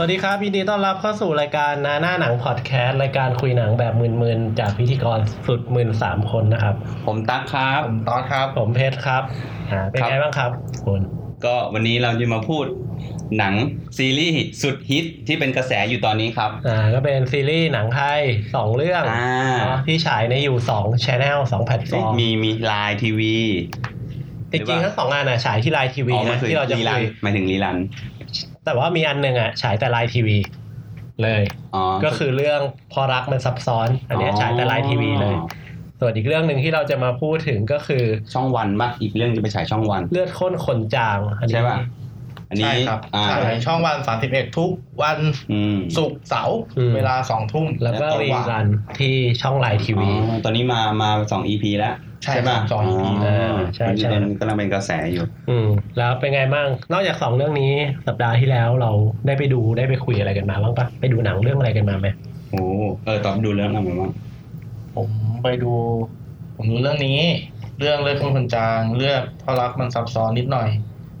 สวัสดีครับยินดีต้อนรับเข้าสู่รายการณ หน้าหนังพอดแคสต์รายการคุยหนังแบบมึนๆจากพิธีกรสุดมึนสามคนนะครับ ผมตั๊กครับผมตอนครับ ผมเพชรครับอ่าเป็นครับไงบ้างครับคุณก็วันนี้เราจะมาพูดหนังซีรีส์สุดฮิตที่เป็นกระแสอยู่ตอนนี้ครับอ่าก็เป็นซีรีส์หนังไทยสองเรื่องอ่าเนาะที่ฉายในอยู่สอง channel สองแพลตฟอร์มมีมี LINE TV จริงๆทั้งสองงานอะฉายที่ LINE TV อ๋อมันจะคือที่เราจะคุย rerun หมายถึง rerun แต่ว่ามีอันหนึ่งอะฉายแต่ LINE TV เลยอ๋อก็คือเรื่องเพราะรักมันซับซ้อน อันเนี้ยฉายแต่ LINE TV เลย ส่วนอีกเรื่องหนึ่งที่เราจะมาพูดถึงก็คือช่องวันปะอีกเรื่องจะไปฉายช่องวัน เลือดข้นคนจางอันนี้ใช่ป่ะอันนี้ใช่ครับอ่าฉายช่องวัน31ทุกวันอืมศุกร์เสาร์อืมเวลาสองทุ่มแล้วก็ต่อ rerunที่ช่อง LINE TV อ๋อตอนนี้มามาสอง EP แล้ว ใช่ป่ะครับสอง EP อ่าใช่ใช่ตอนนี้กำลังเป็นกระแสอยู่ อืมแล้วเป็นไงบ้าง นอกจากสองเรื่องนี้ สัปดาห์ที่แล้วเราได้ไปดูได้ไปคุยอะไรกันมาบ้างปะไปดูหนังเรื่องอะไรกันมาไหมโอ้เออตอบดูเรื่องอะไรบ้างผมไปดู ผมดูเรื่องนี้ เรื่องเลือดคนคนจางเลือดเพราะรักมันซับซ้อนนิดหน่อย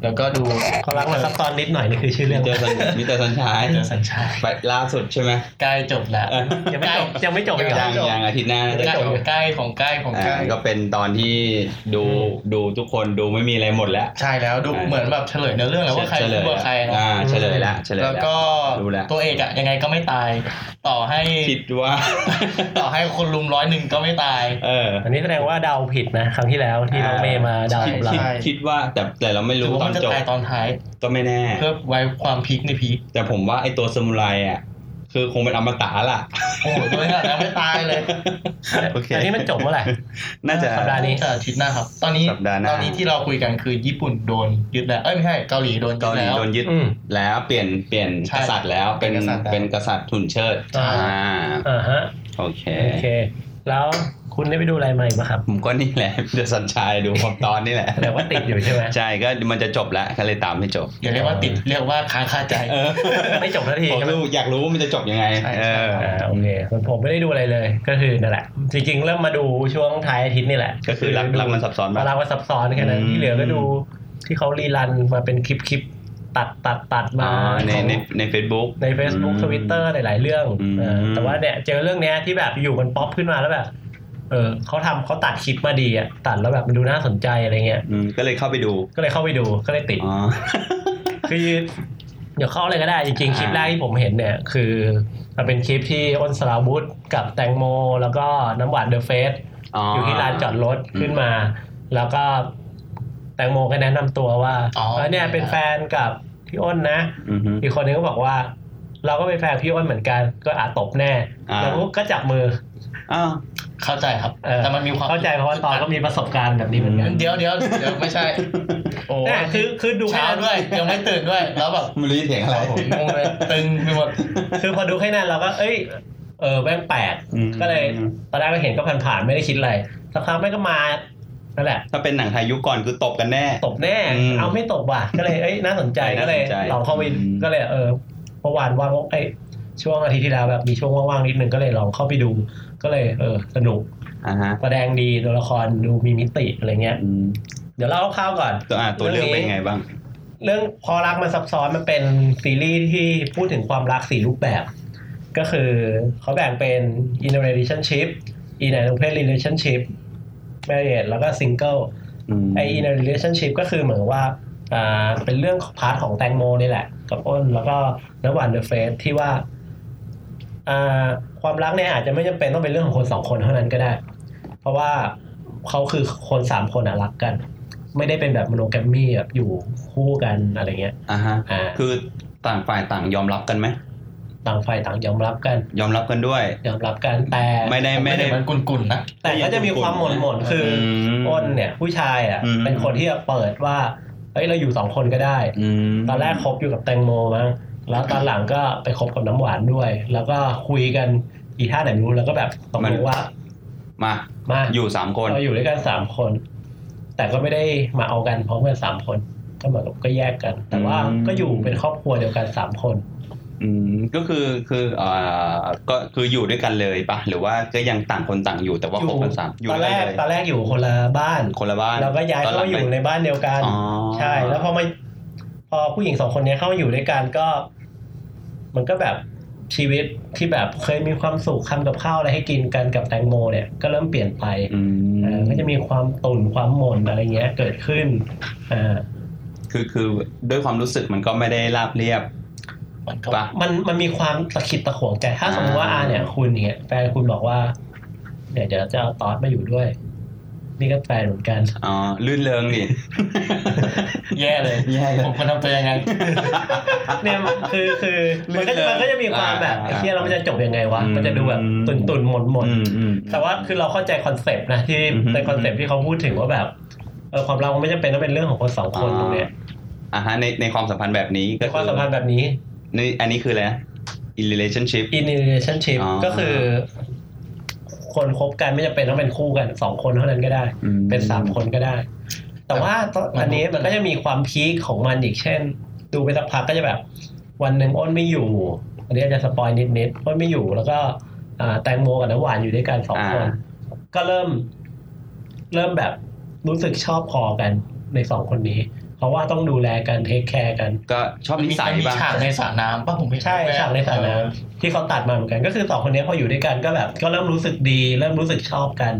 แล้วก็ดูเขารักมาซับซ้อนนิดหน่อยนี่คือชื่อมิเรื่องเตอร์สันมิเตอร์สันชายเจอสัญชาติไปล่าสุดใช่ไหมใกล้จบแล้วเออยังไม่จบยังไม่จบอีกเหรยัองยังอาทิตย์หน้าน่าจะใกล้จบใกล้ของใกล้ของใกล้อ่าก็เป็นตอนที่ดูดูทุกคนดูไม่มีอะไรหมดแล้ว ใช่แล้วดูอ่าเหมือนแบบเฉลยเนื้อเรื่องแล้วว่าใครเฉลยคู่กับใครเนอะอ่าเฉลยแล้วเฉลยแล้วก็รู้แล้วตัวเอกอะยังไงก็ไม่ตาย ต่อให้คิดว่า ต่อให้คนลุมร้อยหนึ่งก็ไม่ตายเอออันนี้แสดงว่าเดาผิดนะ ครั้งที่แล้วที่น้องเมย์มาเดาคิดกับเราคิดใช่คิดว่าแต่แต่เราไม่หรือรู้ว่าตอมันนจะจบตายตอนท้าย ก็ไม่แน่ เพื่อไว้ความพีคในพีคแต่ผมว่าไอตัวสมุไรอะ คือคงเป็นอมตะล่ะ โอ้โหตัวนี้ยังไม่ตายเลยโอเคอันนี้มันจบเมื่อไหร่ น่าจะสัปดาห์นี้จะอาทิตย์หน้าครับ ตอนนี้สัปดาห์หน้าตอนนี้ที่เราคุยกันคือญี่ปุ่นโดนยึดแล้ว เอ้ยไม่ใช่เกาหลีโดนยึเกาดหลีแล้วโดนยึดอืมแล้วเปลี่ยนเปลี่ยนใช่กษัตริย์แล้วเป็นเป็นกษัตริย์แล้วเป็นกษัตริย์ทุนเชิดอ่าอ่าอ่าฮะโอเคโอเค แล้ว คุณได้ไปดูอะไรมาอีกไหมครับ ผมก็นี่แหละเดอะสัญชัยดูผมตอนนี่แหละ แต่ว่าติดอยู่ใช่ไหมใช่ก็มันจะจบแล้วก็เลยตามให้จบอย่าเรียกว่าติดเรียกว่าค้างคาใจเออไม่จบทันทีผมใช่ไหมรู้อยากรู้ว่ามันจะจบยังไงใช่เอออ่าโอเคส่วนผมไม่ได้ดูอะไรเลยก็คือนั่นแหละ จริงๆเริ่มมาดูช่วงท้ายอาทิตย์นี่แหละ ก็คือรักรักมันซับซ้อนมาปะรักมันซับซ้อนแค่นั้นอืมที่เหลือก็ดูที่เขา rerun มาเป็นคลิปคลิปๆตัดตัดตัดมาอ๋อในของในในเฟซบุ๊กใน Facebook อืม Twitter หลายๆเรื่องอืมเออแต่ว่าเนี่ยเจอเรื่องเนี้ยที่แบบอยู่มันป๊อปขึ้นมาแล้วแบบ เออเขาทำเขาตัดคลิปมาดีอะตัดแล้วแบบมันดูน่าสนใจอะไรเงี้ยอืมก็เลยเข้าไปดู ก็เลยเข้าไปดูก็เลยติดอ๋อคือเดี๋ยวเข้าเลยก็ได้จริงๆคลิปอ่าแรกที่ผมเห็นเนี่ย คือมันเป็นคลิปที่อ้นสลาวุธกับแตงโม แล้วก็น้ำหวานเดอะเฟสอยู่ที่ลานจอดรถขึ้นมา แล้วก็แตงโมก็แนะนำตัวว่าอ๋อเออเนี่ยเป็นแฟนกับพี่อ้นนะอือฮึอีกคนนึงก็บอกว่า เราก็เป็นแฟนพี่อ้นเหมือนกันก็อาจตบแน่อ่าแล้วก็จับมืออ้าว เข้าใจครับเออแต่มันมีความเข้าใจเพราะว่าตอนก็มีประสบการณ์แบบนี้เหมือนกันเดี๋ยวเดี๋ยวเดี๋ยวไม่ใช่ โอ้เนี่ยคือคือดูแค่เช้านั้นด้วยยังไม่ตื่นด้วย แล้วแบบไม่รู้จะเถียงอะไรผมงงเลยตึงไปหมดคือพอดูแค่นั้นเราก็ เอ้ยเออแม่งแปลกอืมก็เลยตอนแรกก็เห็นก็ผ่านๆไม่ได้คิดอะไรสักพักแม่งก็มานั่นแหละถ้าเป็นหนังไทยยุคก่อนคือตบกันแน่ ตบแน่อืมเอาไม่ตบว่ะก็เลยเอ้ยน่าสนใจน่าสนใจก็เลยลองเข้าไปอืมก็เลยเออเมื่อวานว่างไอ้ยช่วงอาทิตย์ที่แล้วแบบมีช่วงว่างๆนิดนึงก็เลยลองเข้าไปดู ก็เลยเออสนุกอ่าฮะแสดงดีตัวละครดูมีมิติอะไรเงี้ยอืมเดี๋ยวเล่าคร่าวๆก่อนตัวอ่าตัวเรื่องเรื่องนี้เป็นไงบ้าง เรื่องพอรักมันซับซ้อนมันเป็นซีรีส์ที่พูดถึงความรักสี่รูปแบบ ก็คือเขาแบ่งเป็น in a relationship in an open relationship marriage แล้วก็ single อืมไอ in a relationship ก็คือเหมือนว่าอ่าเป็นเรื่องพาร์ทของแตงโมนี่แหละ กับอ้นแล้วก็น้ำหวานเดอะเฟสที่ว่าอ่า ความรักเนี่ยอาจจะไม่จำเป็นต้องเป็นเรื่องของคนสองคนเท่านั้นก็ได้ เพราะว่าเขาคือคนสามคนอะรักกัน ไม่ได้เป็นแบบมโนแกรมมี่แบบอยู่คู่กันอะไรเงี้ยอ่าฮะอ่าคือต่างฝ่ายต่างยอมรับกันไหมต่างฝ่ายต่างยอมรับกัน ยอมรับกันด้วย ยอมรับกันแต่ไม่ได้ไม่ได้มันกุนๆนะแต่ก็จะมีความหม่นหม่นๆคืออมอ้นเนี่ยผู้ชายอะอืมเป็นคนที่จะเปิดว่าเอ้ยเราอยู่สองคนก็ได้อืมตอนแรกคบอยู่กับแตงโมมั้ง แล้วตอนหลังก็ไปคบกับน้ำหวานด้วย แล้วก็คุยกันอีท่าไหนไม่รู้แล้วก็แบบตกลงว่า มามาอยู่สามคนเราอยู่ด้วยกันสามคน แต่ก็ไม่ได้มาเอากันพร้อมกันสามคน ก็เหมือนกับก็แยกกัน แต่ว่าอืมก็อยู่เป็นครอบครัวเดียวกันสามคนอืมก็คือคือเอ่อก็คืออยู่ด้วยกันเลยปะหรือว่าก็ยังต่างคนต่างอยู่แต่ว่าคบกันสามอยู่ตอนด้วยแรกันกเลยตอนแรกอยู่คนละบ้านคนละบ้านแล้วก็ย้ายตเข้าหลัมางอยู่ไปในบ้านเดียวกันอ๋อใช่ แล้วพอมาพอผู้หญิงสองคนนี้เข้ามาอยู่ด้วยกันก็ มันก็แบบชีวิตที่แบบเคยมีความสุขทำกับข้าวอะไรให้กินกันกับแตงโมเนี่ยก็เริ่มเปลี่ยนไปอืมเอ่อก็จะมีความตุ่นความหม่นอะไรเงี้ยเกิดขึ้นอ่าคือคือด้วยความรู้สึกมันก็ไม่ได้ราบเรียบมันก็ปะมันมันมีความตะขิดตะขวงใจถ้าสมมติว่าอ่าอาเนี่ยคุณเนี่ยแฟนคุณบอกว่า เดี๋ยวจะจะเอาตอสมาอยู่ด้วย นี่ก็แฟนเหมือนกัน อ๋อ รื่นเริงดิ แย่เลย แย่เลย ผมควรทำตัวยังไง เนี่ยคือคือมันก็รื่นเริงมันก็จะมีความแบบอ่าไอ้เชี่ยเรามันจะจบยังไงวะอืมมันจะดูแบบตุ่นตุ่นๆหม่นหม่นอืมอืมแต่ว่าคือเราเข้าใจ concept นะที่อือฮึใน concept ที่เขาพูดถึงว่าแบบเออความรักมันไม่จำเป็นต้องเป็นเรื่องของคนสองคนตรงเนี้ยอ่าฮะในในความสัมพันธ์แบบนี้ในก็ความสัมพันธ์แบบนี้นี่อันนี้คืออะไรนะ in relationship in a relationship อ๋อก็คือ คนคบกันไม่จำเป็นต้องเป็นคู่กันสองคนเท่านั้นก็ได้อืมเป็นสามคนก็ได้ แต่ว่าตอนมันอันนี้มันก็จะมีความ peak ของมันอีกเช่น ดูไปสักพักก็จะแบบ วันหนึ่งอ้นไม่อยู่ อันนี้อาจจะ spoil นิดนิดๆอ้นไม่อยู่แล้วก็อ่าแตงโมกับน้ำหวานอยู่ด้วยกันสองคนอ่าก็เริ่ม เริ่มแบบรู้สึกชอบพอกันในสองคนนี้ เพราะว่าต้องดูแลกัน take care กันก็ชอบนิสัยมันมีป่ะฉากในสระน้ำป่ะผมไม่ใช่ฉากในสระน้ำที่เขาตัดมาเหมือนกัน ก็คือสองคนนี้พออยู่ด้วยกันก็แบบ ก็เริ่มรู้สึกดี เริ่มรู้สึกชอบกัน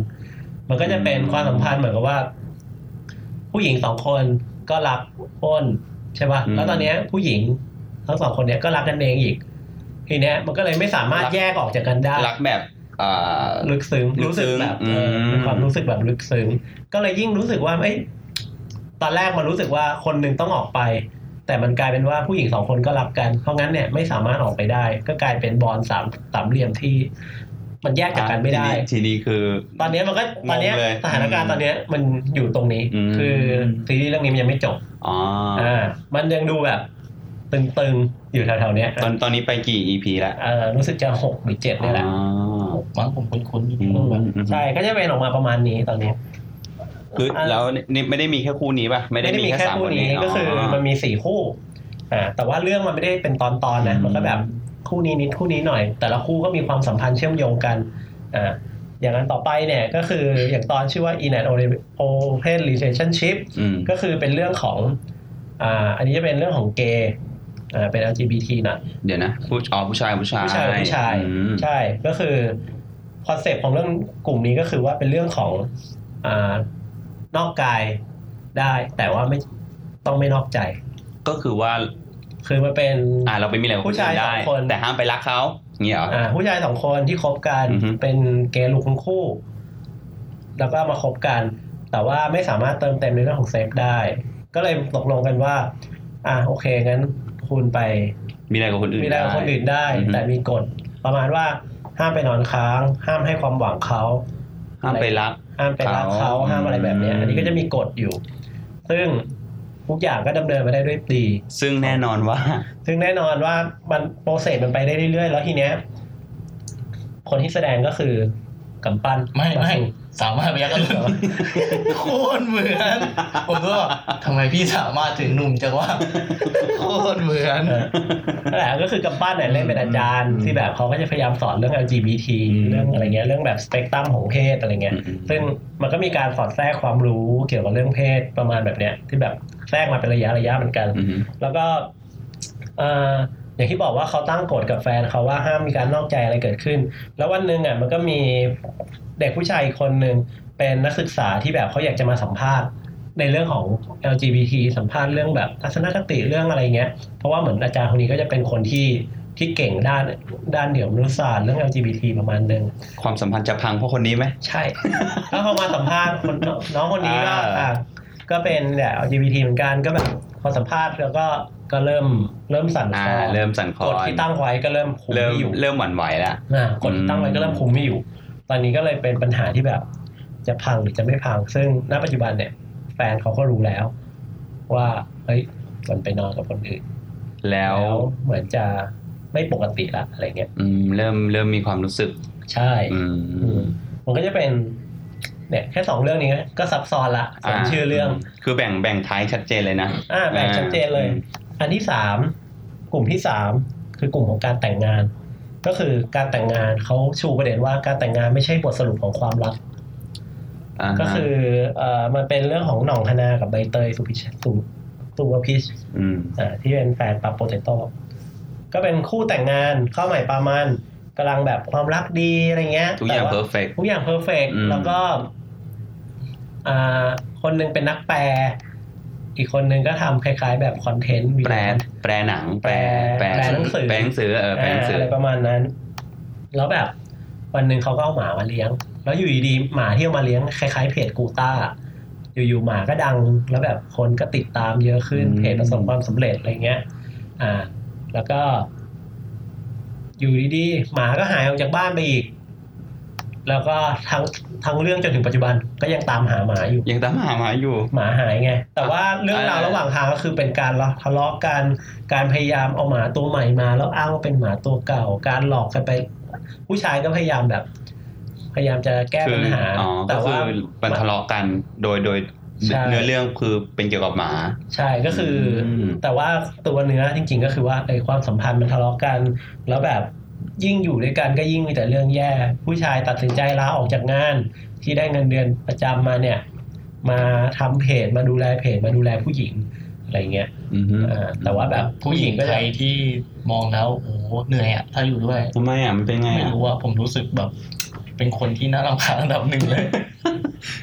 มันก็จะเป็นความสัมพันธ์เหมือนกับว่า ผู้หญิงสองคนก็รักอ้นใช่ป่ะอืมแล้วตอนเนี้ยผู้หญิงทั้งสองคนเนี้ยก็รักกันเองอีกทีเนี้ยมันก็เลยไม่สามารถรักแยกออกจากกันได้รักแบบอ่าลึกซึ้งลึกรู้สึกซึ้งแบบอืเอมอเป็นความรู้สึกแบบลึกซึ้งก็เลยยิ่งรู้สึกว่าเอ้ย ตอนแรกมันรู้สึกว่าคนหนึ่งต้องออกไป แต่มันกลายเป็นว่าผู้หญิงสองคนก็รักกัน เพราะงั้นเนี่ยไม่สามารถออกไปได้ ก็กลายเป็นบอลสามสามเหลี่ยมที่ มันแยกจากกันไม่ได้ ทีนี้ทีนี้คือ ตอนเนี้ยมันก็ตอนเนี้ยงงเลยสถานการณ์ตอนเนี้ยมันอยู่ตรงนี้อืมคือซีรีส์เรื่องนี้มันยังไม่จบอ๋ออ่ามันยังดูแบบตึงๆ อยู่แถวๆเนี้ยตอนตอนนี้ไปกี่ EP ละเออรู้สึกจะหกหรือเจ็ดนี่แหละอ๋อมั้งผมคุ้นๆอยู่อืมแบบใช่ก็จะเป็นออกมาประมาณนี้ตอนนี้ คือแล้วนี่ไม่ได้มีแค่คู่นี้ป่ะไม่ได้ไม่ได้มีมีแค่แค่สามคู่คนนี้นี้ก็คือมันมีสี่คู่อ่าแต่ว่าเรื่องมันไม่ได้เป็นตอนตอนๆนะอืมมันก็แบบคู่นี้นิดคู่นี้หน่อย แต่ละคู่ก็มีความสัมพันธ์เชื่อมโยงกันอ่าอย่างนั้นต่อไปเนี่ยก็คืออย่างตอนชื่อว่า in an open relationship อืมก็คือเป็นเรื่องของอ่าอันนี้จะเป็นเรื่องของเกย์อ่าเป็น LGBT หน่อยเดี๋ยวนะผู้อ๋อผู้ชายผู้ชายผู้ชายกับผู้ชายอืมใช่ก็คือคอนเซปต์ของเรื่องกลุ่มนี้ก็คือว่าเป็นเรื่องของอ่า นอกกายได้ แต่ว่าไม่ต้องไม่นอกใจ ก็คือว่าคือมันเป็นอ่าเราไปมีอะไรกับผู้ชายนได้สองคนแต่ห้ามไปรักเขาเงี้ยเหรออ่าผู้ชายสองคนที่คบกันอือฮึเป็นเกย์ลูกทั้งคู่ แล้วก็มาคบกัน แต่ว่าไม่สามารถเติมเต็มในเรื่องของเซ็กได้ ก็เลยตกลงกันว่า อ่าโอเคงั้นคุณไป มีอะไรกับคนอื่นมีอะไรกับคนอื่นได้อือฮึแต่มีกฎประมาณว่าห้ามไปนอนค้าง ห้ามให้ความหวังเขาห้ามไปรัก ห้ามไปรักเขาเขาห้ามอะไรแบบเนี้ยอืมอันนี้ก็จะมีกฎอยู่ ซึ่งทุกอย่างก็ดำเนินมาได้ด้วยดี ซึ่งแน่นอนว่า ซึ่งแน่นอนว่ามันโปรเซสมันไปได้เรื่อยๆ แล้วทีเนี้ย คนที่แสดงก็คือกำปั้นไม่ไม่า สุสามารถไปยักษ์กันเหรอโคตรเหมือน ผมก็แบบทำไมพี่สามารถถึงหนุ่มจังว่าโคตรเหมือนเออนั่นแหละก็คือกำปั้นเนี่ยเล่นเป็นอาจารย์ ที่แบบเขาก็จะพยายามสอนเรื่อง LGBT อืมเรื่องอะไรเงี้ยเรื่องแบบสเปกตรัมของเพศอะไรเงี้ยอืมซึ่งมันก็มีการสอดแทรกความรู้เกี่ยวกับเรื่องเพศประมาณแบบเนี้ยที่แบบแทรกมาเป็นระยะระยะเหมือนกันอืมแล้วก็เอ่ออย่างที่บอกว่าเขาตั้งกฎกับแฟนเขาว่าห้ามมีการนอกใจอะไรเกิดขึ้น แล้ววันหนึ่งอะมันก็มี เด็กผู้ชายอีกคนหนึ่งเป็นนักศึกษาที่แบบเขาอยากจะมาสัมภาษณ์ในเรื่องของ LGBT สัมภาษณ์เรื่องแบบทัศนคติเรื่องอะไรเงี้ย เพราะว่าเหมือนอาจารย์คนนี้ก็จะเป็นคนที่ที่เก่งด้านด้านเดี่ยวมนุษยศาสตร์เรื่อง LGBT ประมาณหนึ่งความสัมพันธ์จะพังเพราะคนนี้ไหมใช่แล้วเขามาสัมภาษณ์คนน้องคนนี้ก็อ่าอะก็เป็นแบบ LGBT เหมือนกันก็แบบพอสัมภาษณ์แล้วก็ก็เริ่มเริ่มสั่นคอ่าอเริ่มสั่นคลอกฎนที่ตั้งไว้ก็เริ่มคุมเริ่มไม่อยู่เริ่มหวั่นไหวแล้วอ่ากฎที่ตั้งไว้ก็เริ่มคุมไม่อยู่ ตอนนี้ก็เลยเป็นปัญหาที่แบบ จะพังหรือจะไม่พัง ซึ่งณปัจจุบันเนี่ย แฟนเขาก็รู้แล้ว ว่าเฮ้ยมันไปนอนกับคนอื่นแล้วเหมือนจะไม่ปกติละอะไรเงี้ย อืม เริ่มเริ่มมีความรู้สึก ใช่ อืมอืมมันก็จะเป็น เนี่ย แค่สองเรื่องนี้ก็ซับซ้อนละสมชื่อเรื่อง คือแบ่งแบ่งท้ายชัดเจนเลยนะ อ่า แบ่งชัดเจนเลย อันที่สามกลุ่มที่สามคือกลุ่มของการแต่งงาน ก็คือการแต่งงานเขาชูประเด็นว่าการแต่งงานไม่ใช่บทสรุปของความรักาก็คือเอ่อมันเป็นเรื่องของหน่องธนากับใบเตยสุพิชสุสุวพิชอืมอ่าที่เป็นแฟนปั๊บโปเตโต้ก็เป็นคู่แต่งงานเข้าใหม่ปามันกำลังแบบความรักดีอะไรเงี้ยทุกอย่างแต่เพว่อร์เฟกทุกอย่างเพอร์เฟกอืมแล้วก็ อ่า คนหนึงเป็นนักแปล อีกคนหนึงก็ทำคล้าย ๆ แบบคอนเทนต์วิดีแปลโอแปลหนัง แปลแปลหนังสือแปลหนังสือเออแปลหนังสืออะไรประมาณนั้น แล้วแบบวันหนึ่งเขาก็เอาหมามาเลี้ยง แล้วอยู่ดีๆหมาที่เอามาเลี้ยงคล้ายๆเพจกูต้าอยู่ๆหมาก็ดังแล้วแบบคนก็ติดตามเยอะขึ้นอืมเพจประสบความสำเร็จอะไรเงี้ย อ่า แล้วก็ อยู่ดีๆหมาก็หายออกจากบ้านไปอีก แล้วก็ทั้งทั้งเรื่องจนถึงปัจจุบันก็ยังตามหาหมาอยู่ ยังตามหาหมาอยู่ หมาหายไง แต่ว่าเรื่องราวอ่าระหว่างทางก็คือเป็นการทะเลาะกัน การพยายามเอาหมาตัวใหม่มา แล้วอ้างว่าเป็นหมาตัวเก่า การหลอกกันไป ผู้ชายก็พยายามแบบ พยายามจะแก้คืปัญหาอ๋อแต่ก็คืว่าอมันทะเลาะกันโดยโดยใช่เนื้อเรื่องคือเป็นเกี่ยวกับหมา ใช่ก็คืออมแต่ว่าตัวเนื้อจริง ๆ ก็คือว่าไอ้ความสัมพันธ์มันทะเลาะกัน แล้วแบบ ยิ่งอยู่ด้วยกันก็ยิ่งมีแต่เรื่องแย่ ผู้ชายตัดสินใจลาออกจากงาน ที่ได้เงินเดือนประจำมาเนี่ย มาทำเพจมาดูแลเพจมาดูแลผู้หญิงอะไรเงี้ยอือฮึอ่าแต่ว่าแบบผู้หญิงก็ไทจะยที่มองแล้วโอ้โหเหนื่อยอะถ้าอยู่ด้วยทำไมอะมันเป็นไงไม่อะรู้ว่าผมรู้สึกแบบ เป็นคนที่น่ารำคาญอันดับหนึ่งเลย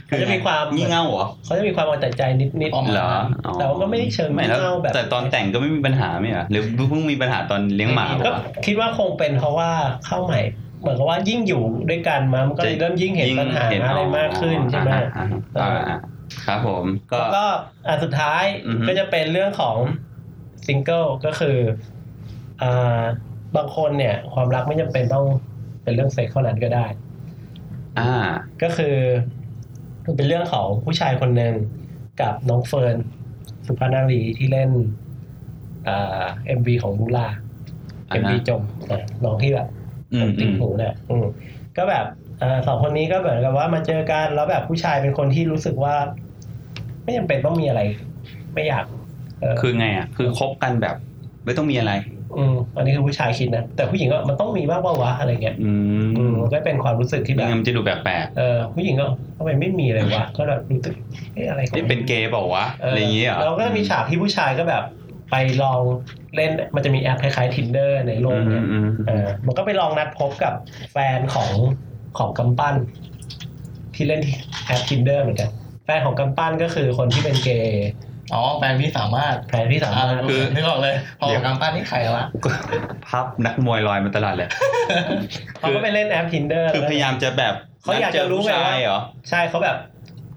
เขาจะมีความงี่เง่าเหรอเขาจะมีความเอาแต่ใจนิดประมาณเหรออ๋อแต่ว่าก็ไม่ได้เชิงไม่แล้วงี่เง่าแบบแต่ตอนแต่งก็ไม่มีปัญหาไหมอะหรือเพิ่งมีปัญหาตอนเลี้ยงหมาก็วะคิดว่าคงเป็นเพราะว่าเข้าใหม่เหมือนกับว่ายิ่งอยู่ด้วยกันมามันก็เลยเริ่มยิ่งเห็นปัญหายิ่งอะไรมากขึ้นใช่ไหมอ่าอ่าอ่าอ่าครับผมก็แล้วก็อันสุดท้ายอือฮึก็จะเป็นเรื่องของซิงเกิลก็คืออ่าบางคนเนี่ย ความรักไม่จำเป็นต้องเป็นเรื่องเซ็กเท่านั้นก็ได้ อ่า ก็คือมันเป็นเรื่องของผู้ชายคนหนึ่งกับน้องเฟิร์นสุภานารีที่เล่นอ่า MV ของลูลาอ่า MV ฮะจมอะน้องที่แบบอืมติ่งหูเนี่ยอืมก็แบบอ่าสองคนนี้ก็เหมือนกับว่ามาเจอกันแล้วแบบผู้ชายเป็นคนที่รู้สึกว่า ไม่จำเป็นต้องมีอะไร ไม่อยากเออคือไงอะ คือคบกันแบบ ไม่ต้องมีอะไร อืมอันนี้คือผู้ชายคิดนะ แต่ผู้หญิงก็มันต้องมีบ้างว่าวะอะไรเงี้ยอือืมมมันก็เป็นความรู้สึกที่แบบไม่งั้นมันจะดูแปลกเออผู้หญิงก็ทำไมไม่มีเลยวะก็แบบรู้สึกเอ๊ะอะไรๆของนี่เป็นเกย์เปล่าวะเอออะไรอย่างเงี้ยเหรอแล้วก็มีฉากที่ผู้ชายก็แบบไปลองเล่นมันจะมีแอปคล้ายๆ tinder ในโลกเนี่ยอืมเออมันก็ไปลองนัดพบกับแฟนของของกำปั้น ที่เล่นที่แอป tinder เหมือนกันแฟนของกำปั้นก็คือคนที่เป็นเกย์ อ๋อแฟนพี่สามารถแฟนที่สามารถคือนึกออกเลย พอกับกำปั้นนี่ใครวะภาพนักมวยลอยมาตลอดเลยเขาก็ไปเล่นแอป tinder คือพยายามจะแบบเขาอยากจะรู้ไงนัดเจอผู้ชาว่ายเหรอใช่เขาแบบ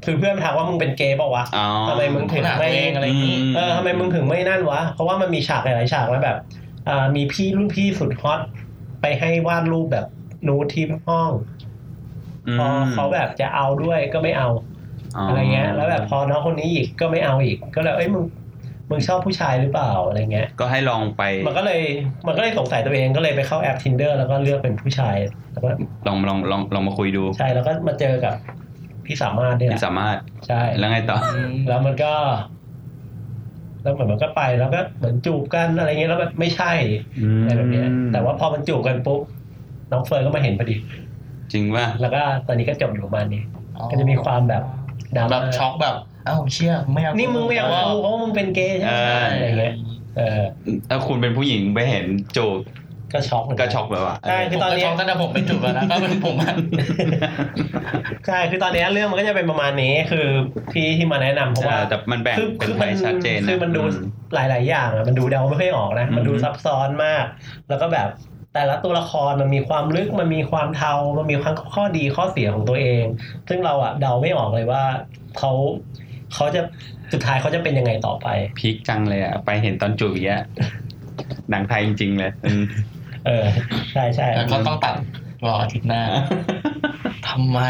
คือเพื่อนถามว่ามึงเป็นเกย์เปล่าวะอ๋อทำไมมึงถึงขนาดไม่ตัวเองอะไรอย่างงี้อืมเออทำไมมึงถึงไม่นั่นวะ เพราะว่ามันมีฉากหลายๆฉากแล้วแบบอ่ามีพี่รุ่นพี่สุดฮอตไปให้วาดรูปแบบนูดที่ห้องพอเขาแบบจะเอาด้วยก็ไม่เอา อะไรเงี้ย แล้วแบบพอน้องคนนี้อีกก็ไม่เอาอีก ก็เลยเอ้ยมึงมึงชอบผู้ชายหรือเปล่าอะไรเงี้ย ก็ให้ลองไป มันก็เลยมันก็เลยสงสัยตัวเองก็เลยไปเข้าแอป tinder แล้วก็เลือกเป็นผู้ชายแล้วก็ลองลองลองลองมาคุยดู ใช่แล้วก็มาเจอกับพี่สามารถเนี่ยแหที่ละสามารถใช่แล้วไงต่อ แล้วมันก็แล้วเหมือนมันก็ไปแล้วก็เหมือนจูบกันอะไรเงี้ยแล้วแบบไม่ใช่อะไรแบบเนี้ย แต่ว่าพอมันจูบกันปุ๊บน้องเฟิร์นก็มาเห็นพอดี จริงว่าแล้วก็ตอนนี้ก็จบอยู่ประมาณนี้ ก็จะมีความแบบดรา แบม่าบช็อกแบบอ้าวเชี่ยไม่เอานี่นี่มึงไม่เอากูเพราะว่ามึงเป็นเกย์ใช่ไหมเออออะไรเงี้ยเออถ้าคุณเป็นผู้หญิงไปเห็นจูบก็ช็อกเหมือนก็นช็อกแบบว่าใช่ผมก็ช็อกตั้งแต่ผมไปจุดแล้วนะก็เป็นผมอะใช่คือตอนนี้เรื่องมันก็จะเป็นประมาณนี้คือพี่ที่มาแนะนำเพราะว่าเออแต่มันแบ่งคือเป็นคือไทมันยชัดเจนนะคือมันดูอืหลาย ๆ อย่างอะมันดูเดาไม่ค่อยออกนะ มันดูอืมซับซ้อนมาก แล้วก็แบบ แต่ละตัวละครมันมีความลึกมันมีความเทา มันมีความข้อดีข้อเสียของตัวเอง ซึ่งเราอะเดาไม่ออกเลยว่าเขาเขาจะสุดท้ายเขาจะเป็นยังไงต่อไปพีคจังเลยอะไปเห็นตอนจูบอย่างเงี้ยหนังไทยจริงๆเลยอืมเออ ใช่ใช่แล้วก็ต้องตัดรออาทิตย์หน้าทำไม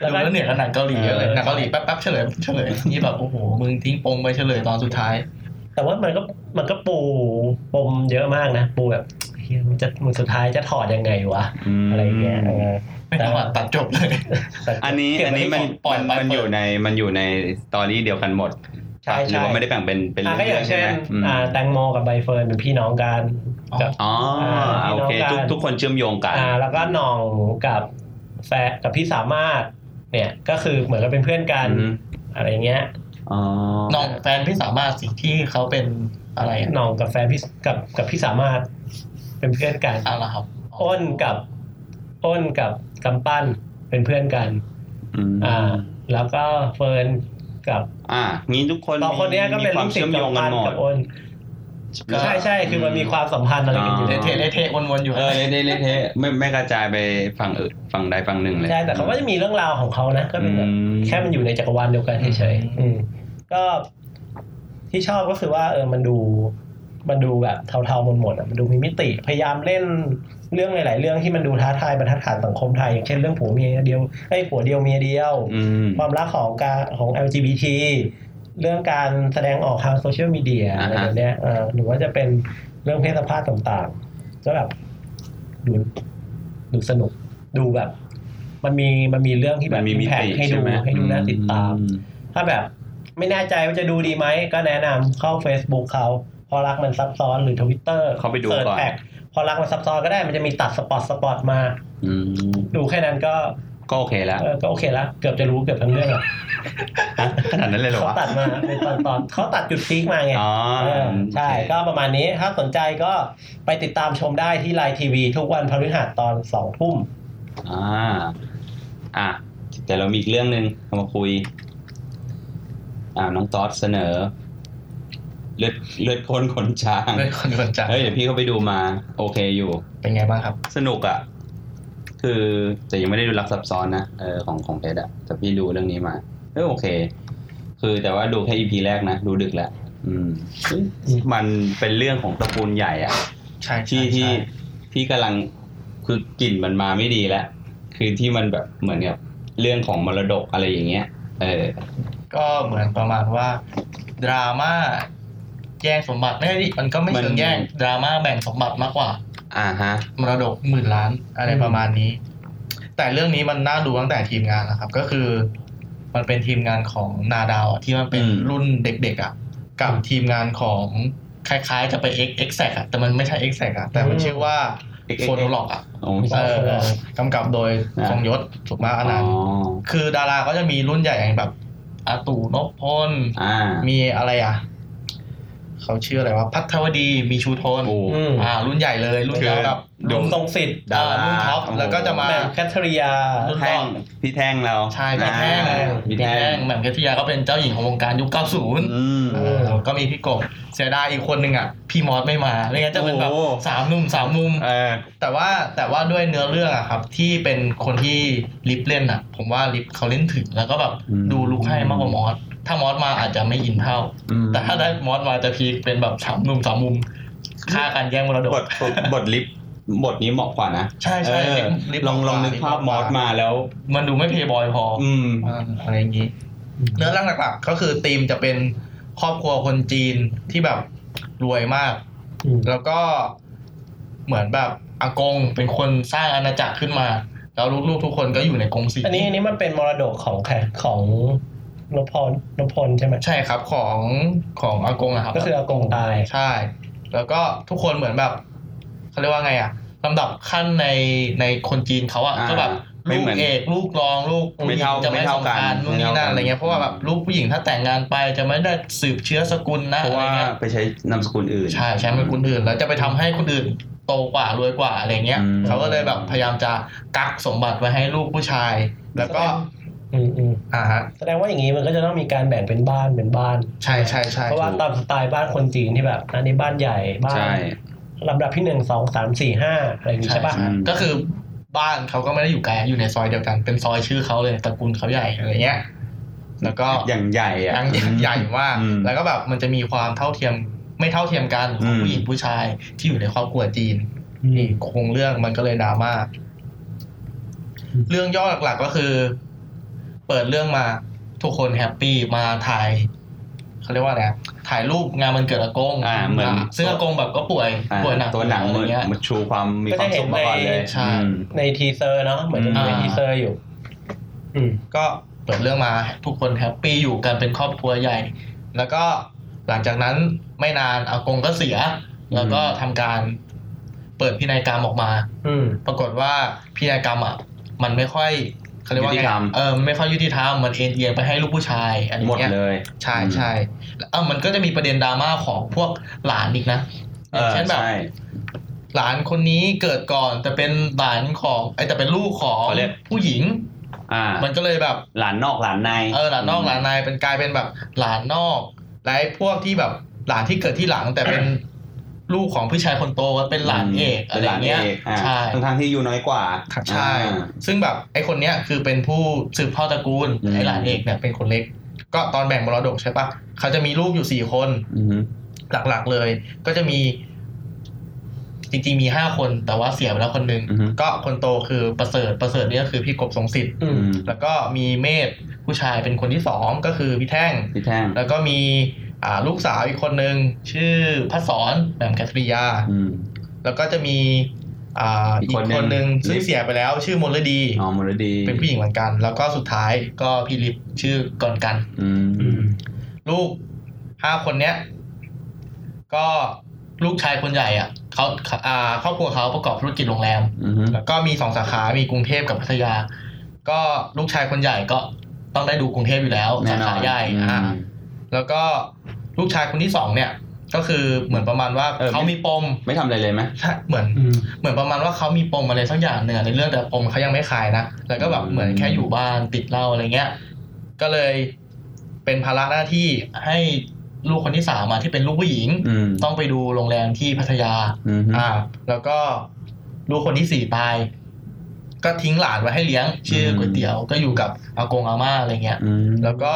แล้วดูก็แล้วเหนือกับหนังเกาหลีเยอะเลยเออหนังเกาหลีแป๊บๆเฉลยเฉลยนี่แบบโอ้โหมึงทิ้งปมไปเฉลยตอนสุดท้ายแต่ว่ามันก็มันก็ปูปมเยอะมากนะ ปูแบบ เฮียมันจะมันสุดท้ายจะถอดยังไงวะมอะไรเงี้ยเออไม่ต้องตัดจบเลยแต่อันนี้เก็บอันไว้นี้มันปล่อยมันไปมันอยู่ในมันอยู่ในสตอรี่เดียวกันหมดใช่หรือใช่ว่าไม่ได้แบ่งเป็นเป็นอะก็อย่างเช่นไหมอืมอ่าแตงโมกับใบเฟิร์นเป็นพี่น้องกันกับอ๋ออ่าโอเคพี่น้องกันทุกทุกคนเชื่อมโยงกันอ่าแล้วก็หน่องกับแฟนกับพี่สามารถ เนี่ยก็คือเหมือนกับเป็นเพื่อนกันอืมอะไรเงี้ยอ๋อน้องแฟนพี่สามารถสิที่เขาเป็นอะไรอะหน่องกับแฟนพี่กับกับพี่สามารถ เป็นเพื่อนกันเอะไรครับอ้นกับอ้นกับกำปั้นเป็นเพื่อนกันอืมอ่า แล้วก็เฟิร์นกับ อ่างี้ทุกคนสองคนเนี้ยก็เป็นมีควาลูมกศิษเชื่อมย์โยงกำกันปั้นหมกัดบอ้นใช่ใช่คือมันมีความสัมพันธ์อะไรกันอยู่อ๋เละอเทะเละเทะวนๆอยู่เออเละเทะเละเทะไม่ไม่กระจายไปฝั่งอื่นฝั่งใดฝั่งหนึ่งเลยใช่แต่เขาก็จะมีเรื่องราวของเขานะก็เป็นแบบอืมแค่มันอยู่ในจักรวาลเดียวกันเฉยๆอืมก็ที่ชอบก็คือว่าเออมันดู มันดูแบบเทาๆหมดๆอะมันดูมีมิติ พยายามเล่นเรื่องหลาย ๆ เรื่องที่มันดูท้าทายบรรทัดฐานสังคมไทย อย่างเช่นเรื่องผัวเมียเดียวไอ้ยผัวเดียวเมียเดียวอืมความรักของการของ LGBT เรื่องการแสดงออกทางโซเชียลมีเดียอ่าอะไรฮะแบบเนี้ยเออหรือว่าจะเป็นเรื่องเพศสภาพต่างๆ ก็แบบดูดูสนุกดูแบบ มันมีมันมีเรื่องที่แบมับนมีมิแพติให้ดูใช่ไหมให้ดูน่าติดตามอืถ้าแบบไม่แน่ใจว่าจะดูดีไหมก็แนะนำเข้า Facebook เขา เพราะรักมันซับซ้อนหรือ Twitter เข้าไปดู search ก่อน tag เพราะรักมันซับซ้อนก็ได้มันจะมีตัด spot spot มาอืมดูแค่นั้นก็ก็โอเคแล้วเออก็โอเคละเกือบจะรู้เกือบทั้งเรื่องอะฮะขนาดนั้นเลยเหรอเขาวะตัดมาเป็นตอนตอนเขาตัดจุด peak มาไงอ๋อเออใช่โอเคก็ประมาณนี้ถ้าสนใจก็ไปติดตามชมได้ที่ไลน์ทีวีทุกวันพฤหัสตอนสองทุ่มอ่าอะแต่เรามีอีกเรื่องหนึ่งเอามาคุย อ่าน้องตอสเสนอ เลือดเลือดข้นขนช้างเรื่องคนคนจัดเฮ้ยเดี๋ยวพี่เขาไปดูมา โอเคอยู่ เป็นไงบ้างครับ สนุกอะ คือแต่ยังไม่ได้ดูรักซับซ้อนนะเออของของเท็ดอะแต่พี่ดูเรื่องนี้มาเออโอเค คือแต่ว่าดูแค่ EP แรกนะ ดูดึกแล้วอืม มันเป็นเรื่องของตระกูลใหญ่อะใช่ที่ใช่ที่ใช่ที่กำลังคือกลิ่นมันมาไม่ดีแล้วคือที่มันแบบเหมือนกับเรื่องของมรดกอะไรอย่างเงี้ย เออ ก็เหมือนประมาณว่า ดราม่า แย่งสมบัติไม่ใช่ดิมันก็ไม่มันเชิงแย่งดราม่าแบ่งสมบัติมากกว่า อ่าฮะมรดกหมื่นล้านอะไรอืมประมาณนี้ แต่เรื่องนี้มันน่าดูตั้งแต่ทีมงานนะครับ ก็คือ มันเป็นทีมงานของนาดาวอะที่มันเป็นอืมรุ่นเด็กๆอะกับทีมงานของคล้ายๆ จะไป X X อะแต่มันไม่ใช่ X อะแต่มันชื่อว่า XX โฟโนล็อกอะโอ้ไม่ใช่เออกำกับโดยนะทรงยศสุขมากอนันต์อ๋อคือดาราก็จะมีรุ่นใหญ่อย่างแบบอาตู่นพพลอ่ามีอะไรอะ เขาชื่ออะไรวะพัทรวดีมีชูโทนโอ้อืมอ่า รุ่นใหญ่เลยรุ่นคือเดียวกับดวงทรงสิทธิ์ดารารุ่นท็อปโอ้โหแล้วก็จะมาแม่แคทเรียรุ่นแท่งพี่แท่งเราใช่พี่แท่งอ่าพี่พี่แท่แท่งงแหม่มเพชรยาก็เป็นเจ้าหญิงของวงการยุค 90อืมเออก็มีพี่กบเสียดายอีกคนหนึ่งอะพี่มอสไม่มาไม่งั้นจะเป็นแบบโอ้สามหนุ่มสามมุมเออแต่ว่าแต่ว่าด้วยเนื้อเรื่องอะครับ ที่เป็นคนที่ลิฟเล่นอะผมว่าลิฟเขาเล่นถึงแล้วก็แบบอืมดูลุกให้มากกว่ามอส ถ้ามอสมาอาจจะไม่อินเท่าอืมแต่ถ้าได้มอสมาจะพีคเป็นแบบสามหนุ่มสามมุมฆ่ากันแย่งมรดกบทบทบทลิฟต์บทนี้เหมาะกว่านะ ใช่ใช่เออลิฟต์ลองลองเหนึมาะกกว่าภาพมอสมาแล้ว มันดูไม่เพย์บอยพอออืมอ่าอะไรอย่างนี้เนื้อเรื่องหลักๆ ก็คือธีมจะเป็นครอบครัวคนจีนที่แบบรวยมากอืมแล้วก็เหมือนแบบอากงเป็นคนสร้างอาณาจักรขึ้นมา แล้วลูกๆทุกคนก็อยู่ในกรงสีอันนี้อันนี้มันเป็นมรดกของแขกของ นพพลนพพลใช่ไหมใช่ครับของของอากงอะครับก็คืออากงตายใช่ แล้วก็ทุกคนเหมือนแบบเขาเรียกว่าไงอะลำดับขั้นในในคนจีนเขาอะอ่าก็แบบไม่ลูเหมืกอนเอกลูกรองลูกไม่เท่าจะไม่ไม่เท่ากันสำคัญนู่นไม่นี่เท่ากันนั่นอะไรเงี้ยเพราะว่าแบบลูกผู้หญิงถ้าแต่งงานไปจะไม่ได้สืบเชื้อสกุลนะเพราะอะไรว่าเงี้ยไปใช้นามสกุลอื่นใช่ใช้เป็นคนอื่น แล้วจะไปทำให้คนอื่นโตกว่ารวยกว่าอะไรเงี้ยอืมเขาก็เลยแบบพยายามจะกักสมบัติไว้ให้ลูกผู้ชาย แล้วก็ อืมอืมอ่าฮะแสดงว่าอย่างนี้มันก็จะต้องมีการแบ่งเป็นบ้านเป็นบ้าน ใช่ใช่ใช่เพราะว่าตามสไตล์บ้านคนจีนที่แบบอันนี้บ้านใหญ่บ้านใช่ลำดับที่หนึ่งสองสามสี่ห้าอะไรอย่างนี้ใช่ใช่ปะใช่ก็คือบ้านเขาก็ไม่ได้อยู่ไกลอยู่ในซอยเดียวกันเป็นซอยชื่อเขาเลยตระกูลเขาใหญ่อะไรเงี้ยแล้วก็อย่างใหญ่อะยังใหญ่มากอืมแล้วก็แบบมันจะมีความเท่าเทียมไม่เท่าเทียมกันของอืมผู้หญิงผู้ชายที่อยู่ในครอบครัวจีนนี่โครงเรื่องมันก็เลยดราม่าอืมเรื่องย่อหลักๆก็คือ เปิดเรื่องมาทุกคน happy มาถ่ายเขาเรียกว่าอะไรอะถ่ายรูปงานมันเกิดอากงอ่าเหมือนซึ่งอากงแบบก็ป่วยอ่าป่วยหนักตัวหนังอะไรมันเงี้ยมันชูความมีความเห็สุขมาก่อนเลยก็จะเห็นใช่อืมใน teaser เนาะเหมือนจะมีในอ่า teaser อยู่ อืมก็เปิดเรื่องมาทุกคน happy อยู่กันเป็นครอบครัวใหญ่ แล้วก็หลังจากนั้นไม่นานอากงก็เสีย แล้วก็ทำการเปิดพินัยกรรมออกมา อืมปรากฏว่าพินัยกรรมอะมันไม่ค่อย เขาเรียกว่ายุติไงธรรมเออมันไม่ค่อยยุติธรรมมันเอ็นเอียงไปให้ลูกผู้ชายอะไรหมดเงี้ยเลยใช่ใช่แล้วเออมันก็จะมีประเด็นดราม่าของพวกหลานอีกนะอย่างเช่นแบบใช่หลานคนนี้เกิดก่อนแต่เป็นหลานของไอ้แต่เป็นลูกของเขาเรียกผู้หญิงอ่ามันก็เลยแบบหลานนอกหลานในเออหลานนอกหลานในเป็นกลายเป็นแบบหลานนอกและไอ้พวกที่แบบหลานที่เกิดที่หลังแต่เป็น ลูกของพี่ชายคนโตก็เป็นหลานเอกเป็อะนไรหลานเงี้ยเอกอ่าใช่ทั้งทางๆที่อยู่น้อยกว่าใช่อ่าซึ่งแบบไอ้คนเนี้ยคือเป็นผู้สืบทอดตระกูลอืมไอ้หลานเอกเนี่ยเป็นคนเล็ก ก็ตอนแบ่งมรดกใช่ปะเขาจะมีลูกอยู่สี่คนอือฮึหลักๆเลย ก็จะมีจริงๆมีห้าคนแต่ว่าเสียไปแล้วคนหนึงอือฮึก็คนโตคือประเสริฐประเสริฐเนี่ยก็คือพี่กบทรงสิทธิ์อืมแล้วก็มีเมธผู้ชายเป็นคนที่สองก็คือพี่แท่งพี่แท่งแล้วก็มีอ่า ลูกสาวอีกคนหนึ่งชื่อพัศรแหม่มแคทริยาอืมแล้วก็จะมีอ่าอีอีกกคนหนึ่งคนหนึ่งซึ่งลิฟเสียไปแล้ว ชื่อมลดีอ๋อมรดี เป็นผู้หญิงเหมือนกัน แล้วก็สุดท้ายก็พี่ลิฟชื่อกอนกันอืมอืมลูกห้าคนเนี้ย ก็ลูกชายคนใหญ่อะเขาอ่าครอบครัวเขาประกอบธุรกิจโรงแรมอือฮึแล้วก็มีสองสาขามีกรุงเทพกับพัทยา ก็ลูกชายคนใหญ่ก็ต้องได้ดูกรุงเทพอยู่แล้วแน่สานอขานใหญ่อืมอ่า แล้วก็ลูกชายคนที่สองเนี่ย ก็คือเหมือนประมาณว่าเออเขามีปมไม่ทำอะไรเลยไหมใช่เหมือนอืมเหมือนประมาณว่าเขามีปมอะไรสักอย่างหนึ่งอะในเรื่องแต่ปมเขายังไม่คลายนะแล้วก็แบบอืมเหมือนแค่อยู่บ้านติดเหล้าอะไรเงี้ยก็เลยเป็นภาระหน้าที่ให้ลูกคนที่สามอะที่เป็นลูกผู้หญิงอืมต้องไปดูโรงแรมที่พัทยาอืมอ่า แล้วก็ลูกคนที่สี่ตายก็ทิ้งหลานไว้ให้เลี้ยงชื่อก๋วยเตี๋ยวก็อยู่กับอากงอาม่าอะไรเงี้ยอืมแล้วก็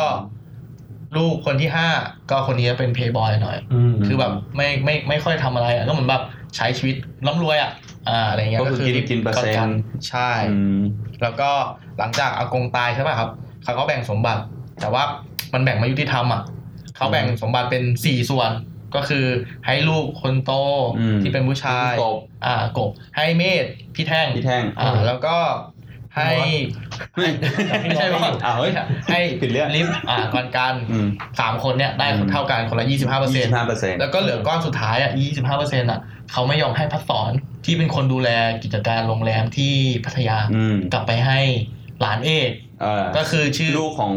ลูกคนที่ห้าก็คนนี้เป็นเพย์บอยหน่อยอืมคือแบบไม่ไม่ไม่ค่อยทำอะไรอะก็เหมือนแบบใช้ชีวิตร่ำรวยอะอ่าอะไรเงี้ยก็คือกินกินเปอร์เซ็นต์กัใช่อืมแล้วก็หลังจากอากงตายใช่ป่ะครับเขาก็แบ่งสมบัติ แต่ว่ามันแบ่งไม่ยุติธรรมอะเขาแบ่งสมบัติเป็นสี่ส่วนก็คือให้ลูกคนโตอืมที่เป็นผู้ชายกบอ่ากบให้เมธพี่แท่งพี่แท่งอ่าแล้วก็ ให้เฮ้ยไม่ใช่ว่าอ้าวเฮ้ยให้ผิดเรื่องลิฟต์อ่าก่อนกันอืมสามคนเนี่ยได้อืมเท่ากันคนละยี่สิบห้าเปอร์เซ็นต์ห้าเปอร์เซ็นต์แล้วก็เหลือก้อนสุดท้ายอะยี่สิบห้าเปอร์เซ็นต์อะเขาไม่ยอมให้พัดสอนที่เป็นคนดูแลกิจการโรงแรมที่พัทยาอืมกลับไปให้หลานเอกเออก็คือชื่อลูกของ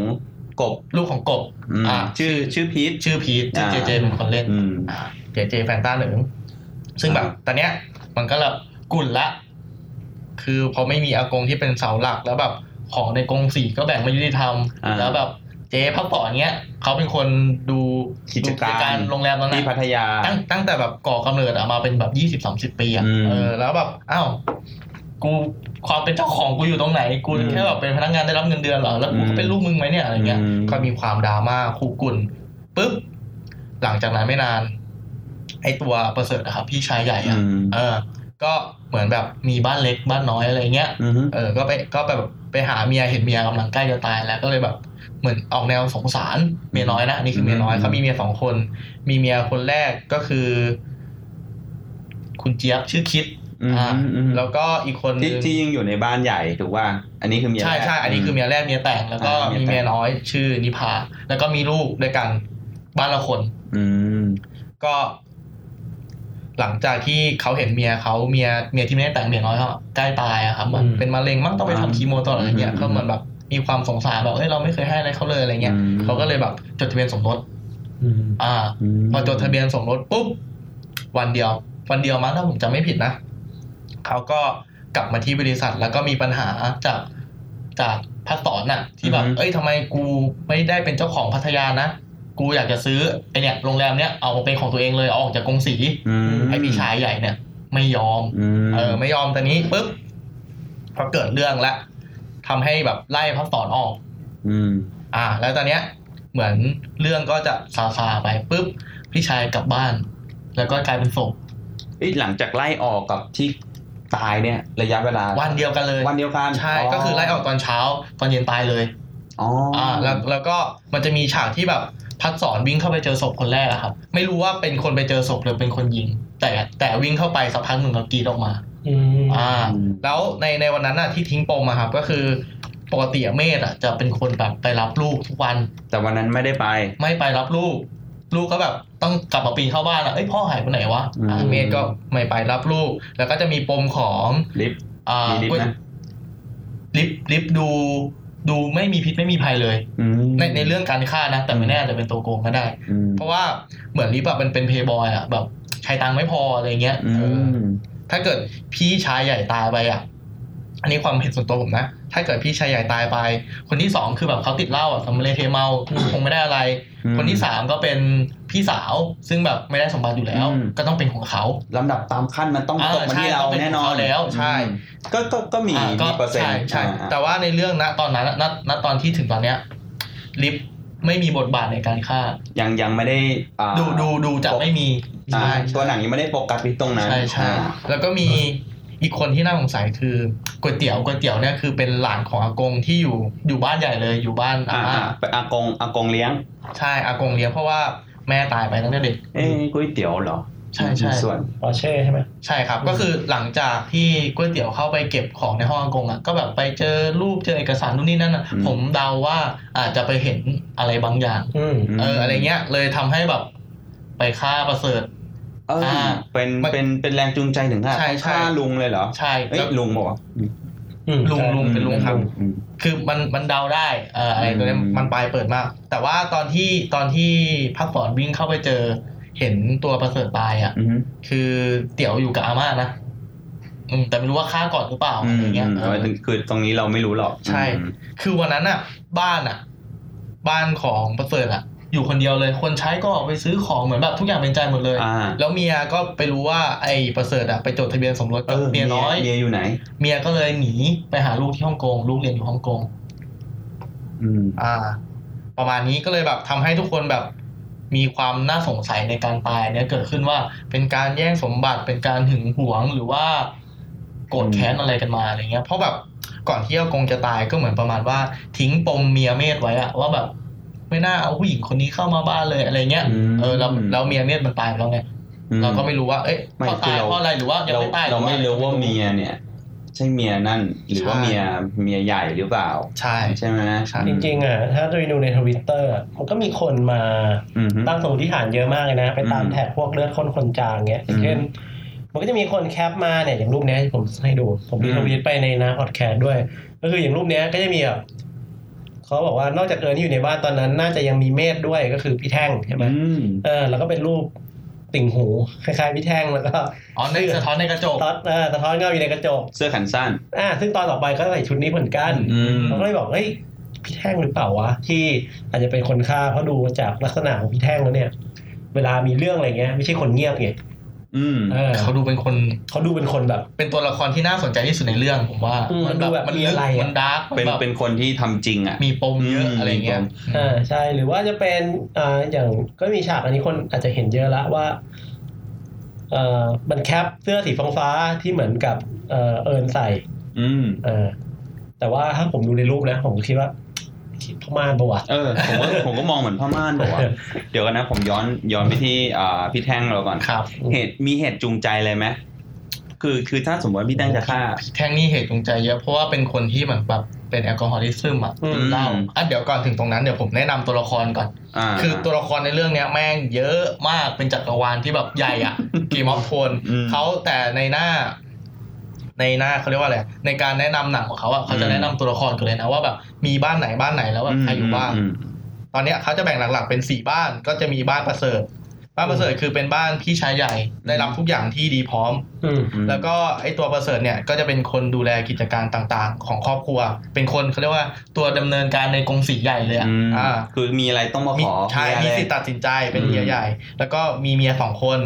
กบลูกของกบอืมอ่าชื่อชื่อพีทชื่อพีทชื่อเจอ่าเจเป็นคนเล่นอืมเจเจแฟนต้าเหนึ่งซึ่งแบบอ่าตอนเนี้ยมันก็แบบกุ่นละ คือพอไม่มีอากงที่เป็นเสาหลักแล้วแบบของในกงสีก็แบ่งไม่ยุติธรรมอ่าแล้วแบบเจ๊พักต่อนเนี้ยเขาเป็นคนดูกิจการดูโรงแรมตอนนั้ที่นพัทยาตั้งตั้งแต่แบบก่อกำเนิดอะมาเป็นแบบยี่สิบสามสิบปีอะอืมเออแล้วแบบอ้าวกูความเป็นเจ้าของกูอยู่ตรงไหนกูอืมแค่แบบเป็นพนักงานได้รับเงินเดือนเหรอแล้วกูอืก็มเป็นลูกมึงไหมเนี่ยอะไรเงี้ยอืมก็มีความดราม่าคู่กุ่นปุ๊บหลังจากนั้นไม่นาน ไอตัวประเสริฐอะครับพี่ชายใหญ่อือะมเออ ก็เหมือนแบบมีบ้านเล็กบ้านน้อยอะไรเงี้ยอืมเออ ก็ไปก็แบบไปหาเมียเห็นเมียกำลังใกล้จะตายแล้วก็เลยแบบเหมือนออกแนวสงสารเมียน้อยนะอันนี้คือเมียน้อยอืมเขามีเมียสองคน มีเมียคนแรกก็คือ คุณเจี๊ยบชื่อคิดอืมอ่าอืมแล้วก็อีกคนนึที่งที่ยังอยู่ในบ้านใหญ่ถูกว่า อันนี้คือเมียใช่แรกใช่อันนี้คือเมียแรกเมียแต่งแล้วก็อ่าเมียแต่งมีเมียน้อยชื่อนิพาแล้วก็มีลูกด้วยกันบ้านละคน อืมก็ หลังจากที่เขาเห็นเมียเขาเมียเมียที่ไม่ได้แต่งเมียน้อยเขาใกล้ตายอะครับเหมือนอืมเป็นมะเร็งมั้งต้องไปทำคีโมตลอดอะไรเงี้ยอืมก็เหมือนแบบมีความสงสารแบบเอ้ยเราไม่เคยให้อะไรเขาเลยอะไรเงี้ยอืมเขาก็เลยแบบจดทะเบียนสมรสอืมอ่ามพอจดทะเบียนสมรสปุ๊บวันเดียว วันเดียวมั้งถ้าผมจำไม่ผิดนะเขาก็กลับมาที่บริษัทแล้วก็มีปัญหาจากจากพัดสอนน่ะที่แบบอือฮึเอ้ยทำไมกูไม่ได้เป็นเจ้าของพัทยานะ กูอยากจะซื้อไอเนี่ยโรงแรมเนี้ยเอามาเป็นของตัวเองเลยเอาออกจากกรุงศรีอืมไอพี่ชายใหญ่เนี่ย ไม่ยอมอืมเออ ไม่ยอมตอนนี้ปุ๊บพอเกิดเรื่องละทำให้แบบไล่พัดสอนออก อืม อ่า แล้วตอนเนี้ย เหมือนเรื่องก็จะซาซาไปปุ๊บพี่ชายกลับบ้าน แล้วก็กลายเป็นศพเอ้ยหลังจากไล่ออกกับที่ตายเนี่ย ระยะเวลา วันเดียวกันเลย วันเดียวกันใช่ก็คือไล่ออกตอนเช้า ตอนเย็นตายเลยอ๋อออ่า แล้วแล้วก็มันจะมีฉากที่แบบ พัดสอนวิ่งเข้าไปเจอศพคนแรกอะครับ ไม่รู้ว่าเป็นคนไปเจอศพหรือเป็นคนยิง แต่แต่วิ่งเข้าไปสักพักหนึ่งแล้วกรีดออกมาอืมอ่า แล้วในในวันนั้นอะที่ทิ้งปมอะครับ ก็คือปกติอะเมธอะจะเป็นคนแบบไปรับลูกทุกวัน แต่วันนั้นไม่ได้ไป ไม่ไปรับลูก ลูกก็แบบต้องกลับมาปีนเข้าบ้านอะเอ้ยพ่อหายไปไหนวะอืมอ่าเมธก็ไม่ไปรับลูก แล้วก็จะมีปมของลิฟต์อ่ามีลิฟต์นะลิฟต์ลิฟต์ดู ดูไม่มีพิษไม่มีภัยเลยอืมในในเรื่องการฆ่านะ แต่ไม่แน่อาจจะเป็นตัวโกงก็ได้อืมเพราะว่าเหมือนลิฟต์อะเป็นเป็นเพย์บอยอะแบบใช้ตังค์ไม่พออะไรเงี้ยอืเออมถ้าเกิดพี่ชายใหญ่ตายไปอะ อันนี้ความเห็นส่วนตัวผมนะ ถ้าเกิดพี่ชายใหญ่ตายไป คนที่สองคือแบบเขาติดเหล้าอะสำเร็จเทเมาคงไม่ได้อะไรอืมคนที่สามก็เป็นพี่สาวซึ่งแบบไม่ได้สมบัติอยู่แล้วอืมก็ต้องเป็นของเขาลำดับตามขั้นมันต้องอ่าตกมาที่ใช่เราต้องเป็นแน่นอของนเขาแล้วใช่อืมก็ก็ก็มีอ่าก็มีเปอร์เซ็นใช่ต์ใช่อ่าแต่ว่าในเรื่องณตอนนั้นณณตอนที่ถึงตอนเนี้ยลิฟไม่มีบทบาทในการฆ่า ยังยังไม่ได้อ่าดูดูดูจะไม่มีอ่าใช่ตัวหนังยังไม่ได้โฟกัสที่ตรงนั้นใช่ใช่อ่าแล้วก็มี อีกคนที่น่าสงสัยคือก๋วยเตี๋ยวก๋วยเตี๋ยวเนี่ยคือเป็นหลานของอากงที่อยู่อยู่บ้านใหญ่เลยอยู่บ้านอาอ่าม่าอ่าเป็นอากงอากงเลี้ยงใช่อากงเลี้ยงเพราะว่าแม่ตายไปตั้งแต่เด็ก เอ้ยก๋วยเตี๋ยวเหรอใช่ใช่ มีส่วน ปอร์เช่ใช่ไหม ใช่ครับ ก็คือหลังจากที่ก๋วยเตี๋ยวเข้าไปเก็บของในห้องอากงอะก็แบบไปเจอรูปเจอเอกสารนู่นนี่นั่นอะอืม ผมเดาว่าอาจจะไปเห็นอะไรบางอย่าง อืมเอออะไรเงี้ยเลยทำให้แบบไปฆ่าประเสริฐ เอออ่าเป็นมันเป็นเป็นแรงจูงใจถึงขนาดใช่ต้องใช่ฆ่าลุงเลยเหรอ ใช่เอ้ยแล้วลุงบอกว่าอืมลุงใช่ลุงเป็นลุงครับอืมคือมันมันเดาได้เอ่ออะไรตัวเนี้ยอืมมันปลายเปิดมาก แต่ว่าตอนที่ตอนที่พักสอนวิ่งเข้าไปเจอ เห็นตัวประเสริฐตายอะอืมคือเตี๋ยวอยู่กับอาม่านะอืมแต่ไม่รู้ว่าฆ่าก่อนหรือเปล่าอือะไรมเงี้ยอืมเอเอาอไว้ถึงคือตรงนี้เราไม่รู้หรอก ใช่อืมคือวันนั้นอะ บ้านอะ บ้านของประเสริฐอะ อยู่คนเดียวเลย คนใช้ก็ออกไปซื้อของเหมือนแบบทุกอย่างเป็นใจหมดเลยอ่าแล้วเมียก็ไปรู้ว่าไอ้ประเสริฐอะไปจดทะเบียนสมรสเอกับอเมียน้อยเมียอยู่ไหน เมียก็เลยหนีไปหาลูกที่ฮ่องกงลูกเรียนอยู่ฮ่องกงอืมอ่า ประมาณนี้ก็เลยแบบทำให้ทุกคนแบบมีความน่าสงสัยในการตายเนี่ยเกิดขึ้นว่าเป็นการแย่งสมบัติเป็นการหึงหวงหรือว่าโกรธแค้นอะไรกันมาอะไรเงี้ย เพราะแบบก่อนที่อากงจะตายก็เหมือนประมาณว่า ทิ้งปมเมียเมธไว้อะว่าแบบ ไม่น่าเอาผู้หญิงคนนี้เข้ามาบ้านเลยอะไรเงี้ยอืมเออแล้วแล้วเมียเมธมันตายไปแล้วไงอืเราก็ไม่รู้ว่า เอ๊ะไม่เขาตายคือเราเพราะอะไรหรือว่ายังเราไม่ตายเราหอไม่รู้ว่าเมียเนี่ยใช่เมียนั่นหรือว่าใช่เมียเมียใหญ่หรือเปล่า ใช่ใช่ไหมใช่จริงๆอะถ้าไปดูในทวิตเตอร์มันก็มีคนมาอืมฮึตั้งสมมติฐานเยอะมากเลยนะ ไปตามอืม tag พวกเลือดข้นคนจางเงี้ยอย่างเช่นมันก็จะมีคนแคปมาเนี่ยอย่างรูปเนี้ยที่ผมให้ดู ผมดีอืมทวีตไปในนะพอดแคสต์ด้วย ก็คืออย่างรูปเนี้ยก็จะมีแบบ เขาบอกว่านอกจากเอิญที่อยู่ในบ้านตอนนั้น น่าจะยังมีเมธด้วยก็คือพี่แท่งใช่ไหมอืมเออแล้วก็เป็นรูปติ่งหูคล้ายๆพี่แท่งแล้วก็อ๋อในสะท้อนในกระจกสะท้อนเออสะท้อนเงาอยู่ในกระจก เสื้อแขนสั้นอ่าซึ่งตอนต่อไปก็ใส่ชุดนี้เหมือนกันอืมเขาก็เลยบอกเฮ้ยพี่แท่งหรือเปล่าวะที่อาจจะเป็นคนฆ่าเพราะดูจากลักษณะของพี่แท่งแล้วเนี่ย เวลามีเรื่องอะไรเงี้ย ไม่ใช่คนเงียบไง อืมเออเขาดูเป็นคนเขาดูเป็นคนแบบ เป็นตัวละครที่น่าสนใจที่สุดในเรื่องผมว่าอืมมันดูแบบมันมีลึกอะไรอะมัน dark เป็นแบบเป็นคนที่ทำจริงอะมีปมเยอะอืมอะไรเงี้ยมีปมอ่าใช่หรือว่าจะเป็นอ่าอย่างก็มีฉากอันนี้คนอาจจะเห็นเยอะละว่าเอ่อมัน cap เสื้อสีฟ้าๆที่เหมือนกับเอ่อเอิญใส่ อืมเออแต่ว่าถ้าผมดูในรูปนะ ผมคิดว่า พม่านปะวะเออผมก็ผมก็มองเหมือนพ่อม่านบอกว่าเดี๋ยวกันนะผมย้อนย้อนไปที่อ่าพี่แท่งเราก่อนครับ เหตุมีเหตุจูงใจอะไรไหมคือคือถ้าสมมติว่าพี่แท่งจะฆ่าแท่งนี่เหตุจูงใจเยอะเพราะว่าเป็นคนที่เหมือนแบบเป็นแอลกอฮอลิซึมอะอืมเหล้าอะเดี๋ยวก่อนถึงตรงนั้นเดี๋ยวผมแนะนำตัวละครก่อนอ่าคือตัวละครในเรื่องเนี้ยแม่งเยอะมากเป็นจักรวาลที่แบบใหญ่อะกีมอฟโทนอืมเขาแต่ในหน้า ในหน้าเขาเรียกว่าอะไรในการแนะนำหนังของเขาอะเขาจะอืมแนะนำตัวละครกันเลยนะว่าแบบมีบ้านไหนบ้านไหนแล้วแบบใครอยู่บ้างมตอนเนี้ยเขาจะแบ่งหลักๆเป็นสี่บ้านก็จะมีบ้านประเสริฐบ้านประเสริฐคือเป็นบ้านพี่ชายใหญ่ได้รับทุกอย่างที่ดีพร้อมอืมอืมแล้วก็ไอตัวประเสริฐเนี่ยก็จะเป็นคนดูแลกิจการต่างๆ ของครอบครัว เป็นคนเขาเรียกว่าตัวดำเนินการในกรงสีใหญ่เลยอะอืมอ่าคือมีอะไรต้องมามีขอใช่อะไรมีสิทธิ์ตัดสินใจเป็นอืมเมียใหญ่ แล้วก็มีเมียสองคน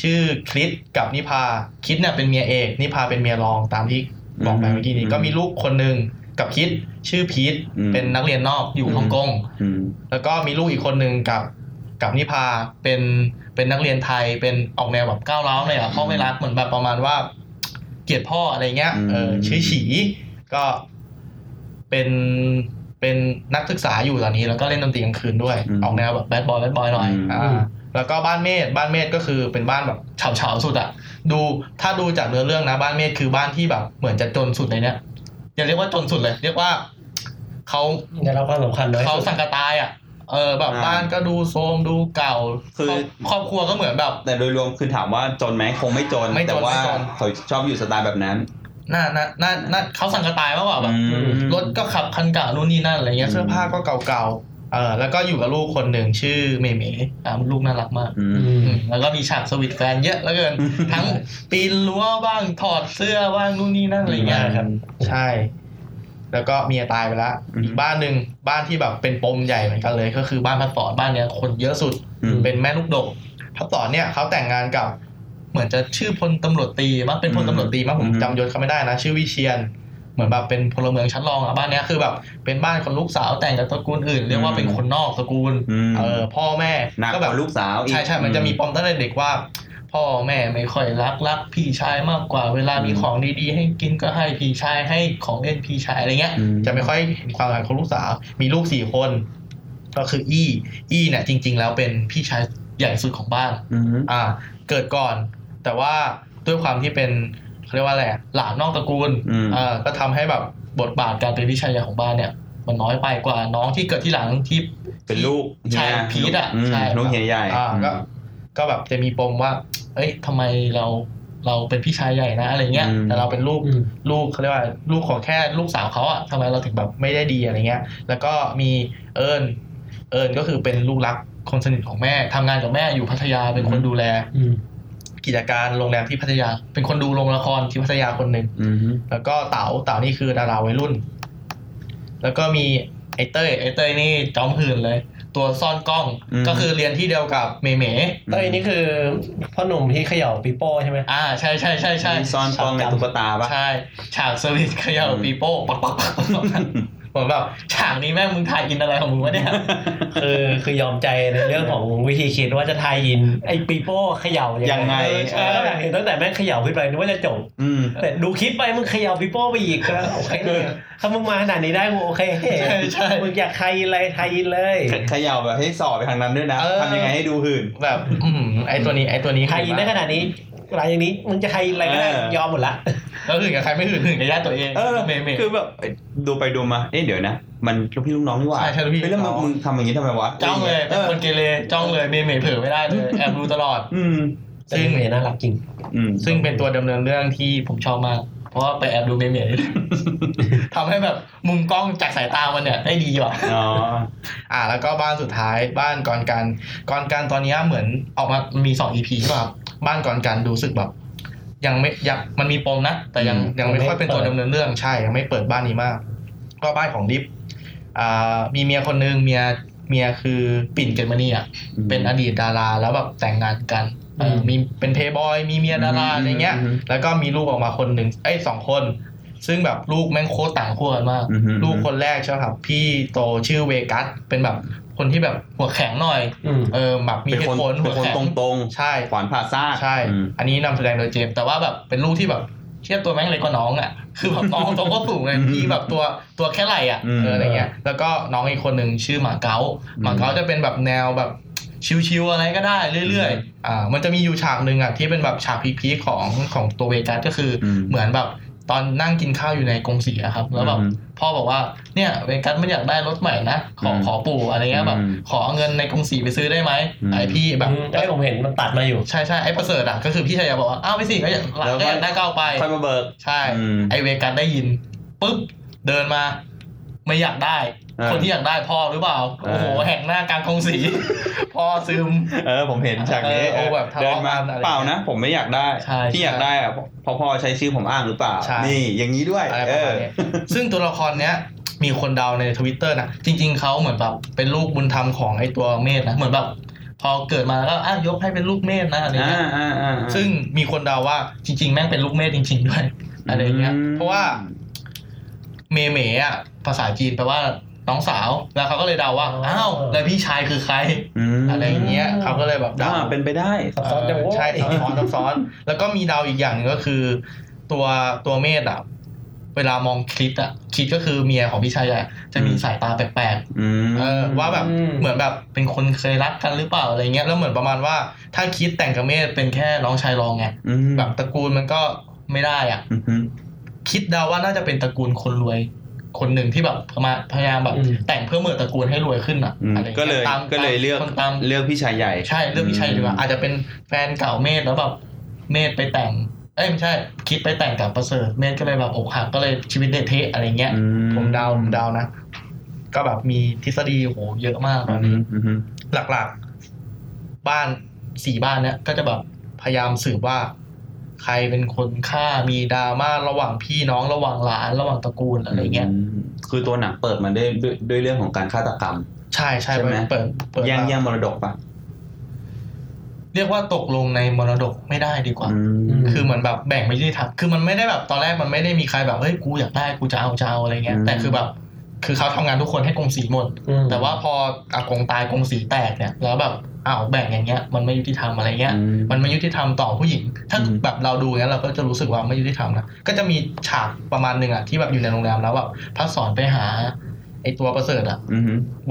ชื่อคริสกับนิพาคริสเนี่ยเป็นเมียเอกนิพาเป็นเมียรองตามที่บอกไปเมื่อกี้นี้ก็มีลูกคนหนึ่งกับคริสชื่อพีทเป็นนักเรียนนอกอยู่ฮ่องกงอืมแล้วก็มีลูกอีกคนหนึ่งกับกับนิพาเป็นเป็นนักเรียนไทยเป็นออกแนวแบบก้าวร้าวเลยอะพ่อไม่รักเหมือนแบบประมาณว่า เกลียดพ่ออะไรเงี้ยเออชื่อฉีก็เป็นเป็นนักศึกษาอยู่ตอนนี้ แล้วก็เล่นดนตรีกลางคืนด้วย ออกแนวแบบแบดบอยแบดบอยหน่อยอ่า แล้วก็บ้านเมธบ้านเมธก็คือเป็นบ้านแบบเฉาเฉาๆสุดอะดูถ้าดูจากเนื้อเรื่องนะบ้านเมธคือบ้านที่แบบ เหมือนจะจนสุดในเนี้ยอย่าเรียกว่าจนสุดเลย เรียกว่าเขาได้รับความสำคัญน้อยเขาสุดสังกตายอะเออแบบบ้านก็ดูโทรมดูเก่า คือครอบครัวก็เหมือนแบบ แต่โดยรวมคือถามว่าจนไหมคงไม่จนไม่จนแต่ว่าไม่จนเขาชอบอยู่สไตล์แบบนั้นน่าน่าน่าน่าเขาสังกตายมากกว่าแบบอืมรถก็ขับคันเก่านู่นนี่นั่นอะไรเงี้อืมเสื้อผ้าก็เก่าๆ เออแล้วก็อยู่กับลูกคนหนึ่งชื่อเหม่เหมอ่าลูกน่ารักมากอืมอืมอืมแล้วก็มีฉาก service แฟนเยอะเหลือเกิน ทั้งปีนรั้วบ้างถอดเสื้อบ้างนู่นนี่นั่นอะไรเงี้ยครับ ใช่ แล้วก็เมียตายไปแล้วอืมอีกบ้านหนึ่งบ้านที่แบบเป็นปมใหญ่เหมือนกันเลย ก็คือบ้านภัสสรบ้านเนี้ยคนเยอะสุดอืมเป็นแม่ลูกดกภัสสรเนี่ยเขาแต่งงานกับ เหมือนจะชื่อพลตำรวจตรีมั้งเป็นพลตำรวจตรีมั้งผมอืมจำยศเขาไม่ได้นะ ชื่อวิเชียร เหมือนแบบเป็นพลเมืองชั้นรองอะบ้านเนี้ยคือแบบเป็นบ้านคนลูกสาวแต่งกับตระกูลอื่น เรียกว่าเป็นคนนอกตระกูลอืมเออพ่อแม่หนักก็กแบว่าบลูกสาวอีกใช่ใช่มันจะมีปมตั้งแต่เด็กว่า พ่อแม่ไม่ค่อยรักรักพี่ชายมากกว่าเวลามีของดีๆให้กินก็ให้พี่ชายให้ของเล่นพี่ชายอะไรเงี้ยอืมจะไม่ค่อยเห็นความสำคัญของลูกสาว มีลูกสี่คน ก็คืออี้อี้เนี่ยจริง ๆ แล้วเป็นพี่ชายใหญ่สุดของบ้านอืมอ่า เกิดก่อน แต่ว่าด้วยความที่เป็น เขาเรียกว่าอะไรอะหลานนอกตระกูลอืมอ่าก็ทำให้แบบบทบาทการเป็นพี่ชายใหญ่ของบ้านเนี่ยมันน้อยไปกว่าน้องที่เกิดที่หลังที่เป็นลูกใช่เฮียพีทอะมใช่ลูกเฮียใหญ่อ่าก็อืมก็แบบจะมีปมว่า เอ้ยทำไมเราเราเป็นพี่ชายใหญ่นะอะไรเงี้ยอืมแต่เราเป็นลูกอืมลูกเขาเรียกว่าลูกของแค่ลูกสาวเขาอะทำไมเราถึงแบบไม่ได้ดีอะไรเงี้ย แล้วก็มีเอิญเอิญก็คือเป็นลูกรักคนสนิทของแม่ทำงานกับแม่อยู่พัทยาเป็นคนดูแลอืม กิจการโรงแรมที่พัทยา เป็นคนดูโรงละครที่พัทยาคนหนึ่งอืมแล้วก็เต๋าเต๋านี่คือดาราวัยรุ่น แล้วก็มีไอเต้ยไอเต้ยนี่จอมหื่นเลย ตัวซ่อนกล้องอืมก็คือเรียนที่เดียวกับเมเมเต้ยนี่คือพ่อหนุ่มที่เขย่าปีโป้ใช่ไหมอ่าใช่ใช่ใช่ใช่มีซ่อนกล้องในตุ๊กตาปะใช่ฉากสวิตช์เขย่าอืมปีโป้ปักปักปักปักปัก เหมือนแบบฉากนี้แม่งมึงถ่ายอินอะไรของมึงวะเนี่ยคือคือยอมใจในเรื่องของวิธีคิดว่าจะทายอินไอ้ปีโป้เขย่ายัยังไงใช่อยากเห็นตั้งแต่แม่งเขย่าขึ้นไปนึกว่าจะจบอืมแต่ดูคลิปไปมึงเขย่าปีโป้ไปอีกก็โอเคถ้ามึงมาขนาดนี้ได้กูโอเคใช่ใช่มึงอยากทายอินอะไรทายอินเลยเขย่าแบบให้สอบไปทางนั้นด้วยนะเออทำยังไงให้ดูหื่นแบบอืมไอตัวนี้ไอตัวนี้ทายอินได้ขนาดนี้ หลังจากนี้มึงจะทายอินอะไรก็ได้เออยอมหมดละแล้วหื่นกับใครไม่หื่นหื่นกับญาติตัวเองเออเมเมคือแบบเอ้ยดูไปดูมาเอ๊ะเดี๋ยวนะมันลูกพี่ลูกน้องนี่หว่าใช่ใช่ลูกพี่เฮ้ยแล้วมึงลูกน้องมึงทำอย่างนี้ทำไมวะจ้องเลยเอเป็นอคนเกเรจ้องเลยเมเมเผลอไม่ได้เลยแอบดูตลอด อืมซึ่งเมย์น่ารักจริงอืมซึ่งเป็นตัวดำเนินเรื่องที่ผมชอบมาก เพราะว่าไปแอบดูเมเมนี่ทำให้แบบมุมกล้องจากสายตามันเนี่ยได้ดีว่ะอ๋ออ่าแล้วก็บ้านสุดท้ายบ้านก่อนกันก่อนกันตอนเนี้ยเหมือนออกมามีสอง EP ใช่ป่ะครับ บ้านก่อนกันดูสึกแบบ ยังไม่ยังมันมีปมนะ แต่ยังอืมยังไม่ค่อยเป็นตัวยังไม่ดำเนินเรื่องใช่ยังไม่เปิดบ้านนี้มาก ก็บ้านของดิฟอ่ามีเมียคนนึงเมียเมียคือปิ่นเกตมณีอะเป็นอดีตดาราแล้วแบบแต่งงานกันเอออืมมีเป็นเพย์บอยมีเมียดาราอะไรเงี้ยอืมแล้วก็มีลูกออกมาคนหนึ่งเอ้ยสองคน ซึ่งแบบลูกแม่งโคตรต่างขั้วกันมากอืมลูกคนแรกใช่ไหมครับ พี่โตชื่อเวกัสเป็นแบบ คนที่แบบหัวแข็งหน่อยอืมเออแบบมีเป็นเหคนตุผลเป็หันวคนแข็งตรงใช่ๆขวานผ่าซากใช่อืมอันนี้นำแสดงโดยเจมส์แต่ว่าแบบเป็นลูกที่แบบเทียบตัวแม่งเล็กกว่าน้องอะ คือแบบน้องตัวก็สูงเลยอืมพี่แบบตัวตัวแค่ไหล่อะอืมเอออะไรเงี้ย แล้วก็น้องอีกคนหนึ่งชื่อหมาเก๊าอืมหมาเก๊าจะเป็นแบบแนวแบบชิวๆอะไรก็ได้เรื่อยๆ อ่า มันจะมีอยู่ฉากหนึ่งอะที่เป็นแบบฉากพีคๆของของตัวเวกัสก็คืออืมเหมือนแบบ ตอนนั่งกินข้าวอยู่ในกรงสีอะครับ แล้วแบบอืมพ่อบอกว่าเนี่ยเวกัสไม่อยากได้รถใหม่นะขออืมขอปู่อะไรเงี้ยแบบอืมขอเอาเงินในกรุงศรีไปซื้อได้ไหมอืมไอพี่แบบได้ผมเห็นมันตัดมาอยู่ใช่ใช่ไอประเสริฐอะก็คือพี่ชายบอกว่าอ้าวไม่สิก็อยากหลานแล้วก็ค่ออยยากได้ก็เอาไปค่อยมาเบิกใช่อืมไอเวกัสได้ยินปุ๊บเดินมาไม่อยากได้อ่า คนที่อยากได้พ่อหรือเปล่าอ่าโอ้โหแหกหน้ากลางกรุงศรีพ่อซึม เออผมเห็นฉากนี้เออโอ้แบบทะเดิเลาะนมากันอะไรเปล่านะ ผมไม่อยากได้ใช่ที่อยากใช่ได้อะเพราะพ่อใช้ชื่อผมอ้างหรือเปล่าใช่นี่อย่างนี้ด้วยอะไรปเอระมาอณนี้ซึ่งตัวละครเนี้ยมีคนเดาในทวิตเตอร์นะจริง ๆเขาเหมือนแบบเป็นลูกบุญธรรมของไอตัวเมธนะเหมือนแบบพอเกิดมาแล้วก็อะยกให้เป็นลูกเมธนะอะไรอ่าเงี้ยอ่าอ่าซึ่งมีคนเดาว่าจริง ๆ แม่งเป็นลูกเมธจริง ๆ ด้วยอะไรเงี้ยเพราะว่าเหม่เหมอะภาษาจีนแปลว่า น้องสาวแล้วเขาก็เลยเดาว่าอ๋ออ้าวแล้วพี่ชายคือใครมอะไรเงี้ยเขาก็เลยแบบเดาอ่าเป็นไปได้ซับซ้อนจังเอโว้อยใช่ซับซ้อนซับซ้อน แล้วก็มีเดาวอีกอย่างหนึงก็คือ ตัวตัวเมธอะเวลามองคลิปอะคลิปก็คือเมียของพี่ชายอะจะมีอืมสายตาแปลกอืมๆเออว่าแบบเหมือนแบบเป็นคนเคยรักกันหรือเปล่าอะไรเงี้ยแล้วเหมือนประมาณว่า ถ้าคิดแต่งกับเมธเป็นแค่น้องชายรองไงอืมแบบตระกูลมันก็ไม่ได้อะอืมอืมคิดเดาว่าน่าจะเป็นตระกูลคนรวย คนหนึ่งที่แบบพมาพยายามแบบอืมแต่งเพื่อเหมือนตระกูลให้รวยขึ้นอะอืมอะไรงี้ก็เลยตามก็เลยเลือกคนตามเลือกพี่ชายใหญ่ใช่เรื่องพี่ชัยดีกว่าอาจจะเป็นแฟนเก่าเมธแล้วแบบเมธไปแต่งเอ้ยไม่ใช่ คิดไปแต่งกับประเสริฐเมธก็เลยแบบอกหักก็เลยชีวิตเดทเทะอะไรเงี้ยอืผมเดาผมเดานะ ก็แบบมีทฤษฎีโหเยอะมากตอือนมนี้อืมอืมหลักๆ บ้านสี่บ้านเนี้ยก็จะแบบพยายามสืบว่า ใครเป็นคนฆ่ามีดราม่าระหว่างพี่น้องระหว่างหลานระหว่างตระกูลอะไรเงี้ยมคือตัวหนังเปิดมาด้วยด้วยด้วยเรื่องของการฆาตกรรม ใช่ใช่ใช่ไหมเปิดเปิดแย่งมาแย่งมรดกปะเรียกว่าตกลงในมรดกไม่ได้ดีกว่าอืมคือเหมือนแบบแบ่งไม่ยุติธรรมคือมันไม่ได้แบบตอนแรกมันไม่ได้มีใครแบบเฮ้ยกูอยากได้กูจะเอาจะเอาอะไรเงี้ยอืมแต่คือแบบ คือเขาทำงานทุกคนให้กงสีหมดอืมแต่ว่าพออากงตายกงสีแตกเนี่ย แล้วแบบ อ้าวแบ่งอย่างเงี้ย มันไม่ยุติธรรมอะไรเงี้ยอืมมันไม่ยุติธรรมต่อผู้หญิง ถ้าอืมแบบเราดูอย่างนี้ยเราก็จะรู้สึกว่าไม่ยุติธรรมนะก็จะมีฉากประมาณหนึ่งอะที่แบบอยู่ในโรงแรมแล้วแบบพระสอนไปหาไอตัวประเสริฐอะอืม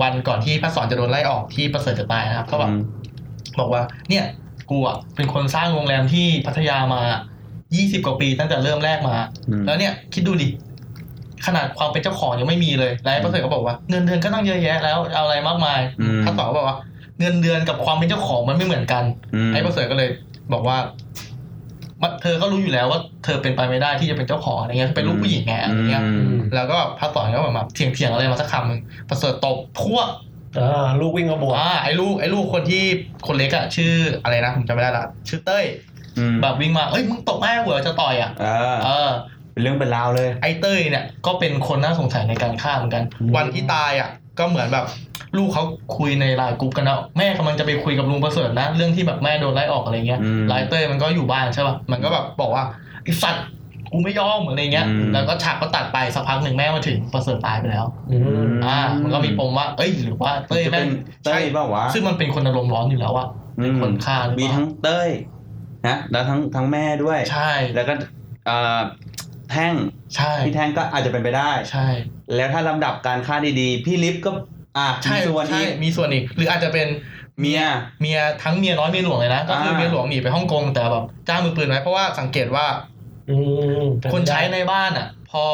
วันก่อนที่พระสอนจะโดนไล่ออกที่ประเสริฐจะตายนะครับก็แบบอืมบอกว่า เนี่ยกูอะเป็นคนสร้างโรงแรมที่พัทยามา20กว่าปีตั้งแต่เริ่มแรกมาอืมแล้วเนี่ยคิดดูดิขนาดความเป็นเจ้าของยังไม่มีเลย แล้วไอ้ประเสริฐก็บอกว่าเงินเดือนก็ต้องเยอะแยะแล้วเอาอะไรมากมายอืมพระสอนก็บอกว่า เงินเดือนกับความเป็นเจ้าของมันไม่เหมือนกันมไอ้ประเสริฐก็เลย บอกว่ามันเธอก็รู้อยู่แล้วว่าเธอเป็นไปไม่ได้ที่จะเป็นเจ้าของอะไรเงี้ยเป็นลูกผู้หญิงไงอะไรเงี้ยอืมแล้วก็พระสอนก็แบบมาเถียงเถียงๆอะไรมาสักคำหนึ่งประเสริฐตบพวกอ่าลูกวิ่งมาบวกอ่าไอ้ลูกไอ้ลูกคนที่คนเล็กอะชื่ออะไรนะผมจำไม่ได้ละชื่อเต้ยอืมแบบวิ่งมาเอ้ยมึงตบแม่หัวจะต่อยอะเออเออเป็นเรื่องเป็นราวเลย ไอ้เต้ยเนี่ยก็เป็นคนน่าสงสัยในการฆ่าเหมือนกันอืมวันที่ตายอะ ก็เหมือนแบบลูกเขาคุยในไลน์กรุ๊ปกันนะแม่กำลังจะไปคุยกับลุงประเสริฐนะเรื่องที่แบบแม่โดนไล่ออกอะไรเงี้ยอืมไลน์เต้ยมันก็อยู่บ้านใช่ป่ะมันก็แบบบอกว่าไอ้สัตว์กูไม่ยอมอะไรเงี้ยอืมแล้วก็ฉากก็ตัดไปสักพักหนึ่งแม่มาถึงประเสริฐตายไปแล้วอืมอ่า มันก็มีปมว่า เอ้ยหรือว่าเต้ยจะแม่เป็นงเต้ยเปล่าวะซึ่งมันเป็นคนอารมณ์ร้อนอยู่แล้วอะเป็นคนฆ่าหรือมีเปล่าทั้งเต้ยนะแล้วทั้งทั้งแม่ด้วยใช่แล้วก็เอ่อ แท่งใช่พี่แท่งก็อาจจะเป็นไปได้ใช่ แล้วถ้าลำดับการฆ่าดีๆ พี่ลิฟก็อะใช่มีส่วนใช่อีกมีส่วนอีก หรืออาจจะเป็นเมียเมียทั้งเมียน้อยเมียหลวงเลยนะก็คืออ่าเมียหลวงหนีไปฮ่องกงแต่แบบจ้างมือปืนไว้เพราะว่าสังเกตว่าอืมเป็ไปคนใช้ได้ในบ้านอะ พอ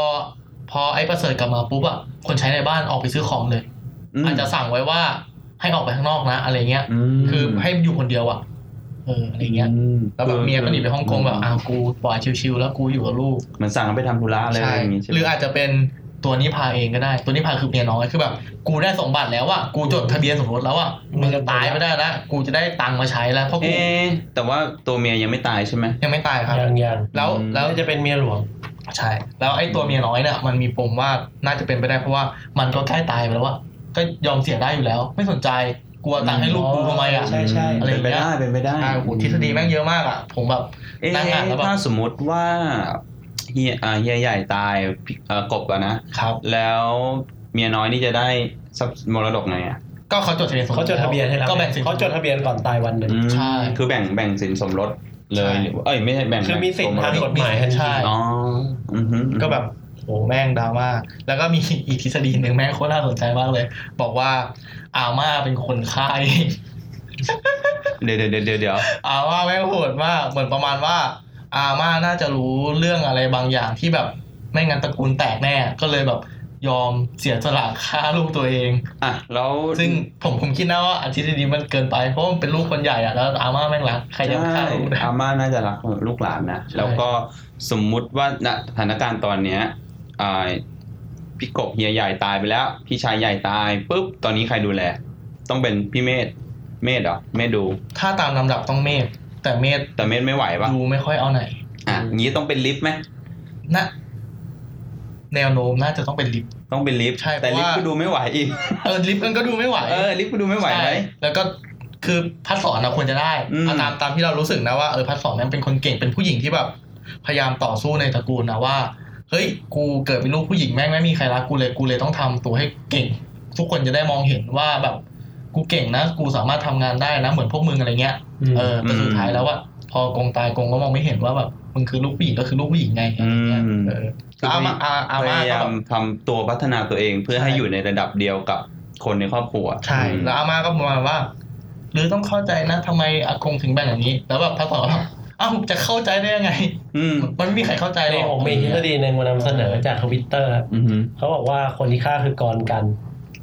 พอไอ้ประเสริฐกลับมาปุ๊บอะคนใช้ในบ้านออกไปซื้อของเลยมอาจจะสั่งไว้ว่าให้ออกไปข้างนอกนะ อะไรเงี้ยมคือให้อยู่คนเดียวอะ เอออะไรเงี้ยอืมแล้วแบบเมียก็หนีไปฮ่องกงแบบอ้าวกูปล่อยชิวๆแล้วกูอยู่กับลูกเหมือนสั่งให้ไปทำธุระอะไรใช่อย่างงี้ใช่ไหมหรืออาจจะเป็นตัวนิพาเองก็ได้ ตัวนิพาคือเมียน้อยคือแบบกูได้สมบัติแล้วอะกูจดทะเบียนสมรสแล้วอะมึงจะตายไม่ได้แล้วกูจะได้ตังค์มาใช้แล้วเพราะกูเอ๊ะแต่ว่าตัวเมียยังไม่ตายใช่ไหมยังไม่ตายครับยังยังแล้วอืมแล้วน่าจะเป็นเมียหลวงใช่ แล้วไอ้ตัวเมียน้อยเนี่ยมันมีปมว่าน่าจะเป็นไปได้เพราะว่ามันก็ใกล้ตายไปแล้วว่าก็ยอมเสียได้อยู่แล้ว ไม่สนใจ กลัวตังค์ให้ลูกกูทำไมอะใช่ใช่อะไรอเป็นย่างไปเงี้ยได้เป็นไปได้ใช่โอ้โหทฤษฎีแม่งเยอะมากอะ ผมแบบเอ๊ะนั่งอ่านแล้วแบบถ้าสมมุติว่าเฮียอ่าเฮียใหญ่ตายพี่เอ่อกบอะนะครับ แล้วเมียน้อยนี่จะได้ทรัพย์มรดกไงอะก็เขาจดทะเบียนสมรสเขาจดทะเบียนให้แล้วก็แบ่งสินเขาจดทะเบียนก่อนตายวันหนึ่งอืมใช่คือแบ่งแบ่งสินสมรสเลยใช่หรือว่าเอ้ยไม่ใช่แบ่งคือมีสิทธิ์แบ่ทางตัวมรกดฎหมายทันทีใช่อ๋ออือฮึก็แบบโอ้แม่งดราม่าแล้วก็มีอีกทฤษฎีหนึ่งแม่งโคตรน่าสนใจมากเลย บอกว่า อาม่าเป็นคนฆ่าเองเดี๋ยวเดี๋ยวเดี๋ยวเดี๋ยวอาม่าแม่งโหดมากเหมือนประมาณว่า อาม่าน่าจะรู้เรื่องอะไรบางอย่างที่แบบไม่งั้นตระกูลแตกแน่ ก็เลยแบบยอมเสียสละฆ่าลูกตัวเอง อะแล้วซึ่งผมผมคิดนะว่าอาทิตย์นี้มันเกินไปเพราะมันเป็นลูกคนใหญ่อะแล้วอาม่าแม่งรักใครจะมาฆ่าใช่ลูกได้อาม่าน่าจะรักลูกหลานนะใช่แล้วก็สมมุติว่าณสถานการณ์ตอนเนี้ยอ่า พี่กบเฮียใหญ่ตายไปแล้ว พี่ชายใหญ่ตายปุ๊บตอนนี้ใครดูแล ต้องเป็นพี่เมธเมธเหรอเมธดู ถ้าตามลำดับต้องเมธแต่เมธแต่เมธไม่ไหวปะดูไม่ค่อยเอาไหน อะงี้ต้องเป็นลิฟต์ไหมนะแนวโน้มน่าจะต้องเป็นลิฟต์ต้องเป็นลิฟต์ใช่แต่เพราะลิฟต์ก็ดูไม่ไหวอีกเออลิฟต์มันก็ดูไม่ไหวเออลิฟต์ก็ดูไม่ไหวไหมใช่แล้วก็คือภัสสรนะควรจะได้อืมเอาตามตามที่เรารู้สึกนะว่าเออภัสสรนั้นเป็นคนเก่งเป็นผู้หญิงที่แบบพยายามต่อสู้ในตระกูลนะว่า เฮ้ยกูเกิดเป็นลูกผู้หญิงแม่งไม่มีใครรักกูเลยกูเลยต้องทำตัวให้เก่ง ทุกคนจะได้มองเห็นว่าแบบกูเก่งนะ กูสามารถทำงานได้นะ เหมือนพวกมึงอะไรเงี้ยเออแต่สุดท้ายแล้วอะพอกงตายกงก็มองไม่เห็นว่าแบบมึงคือลูกผู้หญิงก็คือลูกผู้หญิงไงอะไรเงี้ยอืมเออแล้วอามาอาอาพม่ายาก็ยาแบมบทำตัวพัฒนาตัวเองเพื่อใช่ให้อยู่ในระดับเดียวกับคนในครอบครัว ใช่อืมแล้วอาม่าก็ประมาณว่า หรือต้องเข้าใจนะทำไมอากงถึงแบ่งอย่างนี้ แล้วแบบพระสอน ว่าอ้าวจะเข้าใจได้ยังไง อืมมันไม่มีใครเข้าใจหรนี่อกผมมีทฤษฎีหนึ่งมานำเสนอจากทวิตเตอร์อืมเขาบอกว่าคนที่ฆ่าคือกรกัน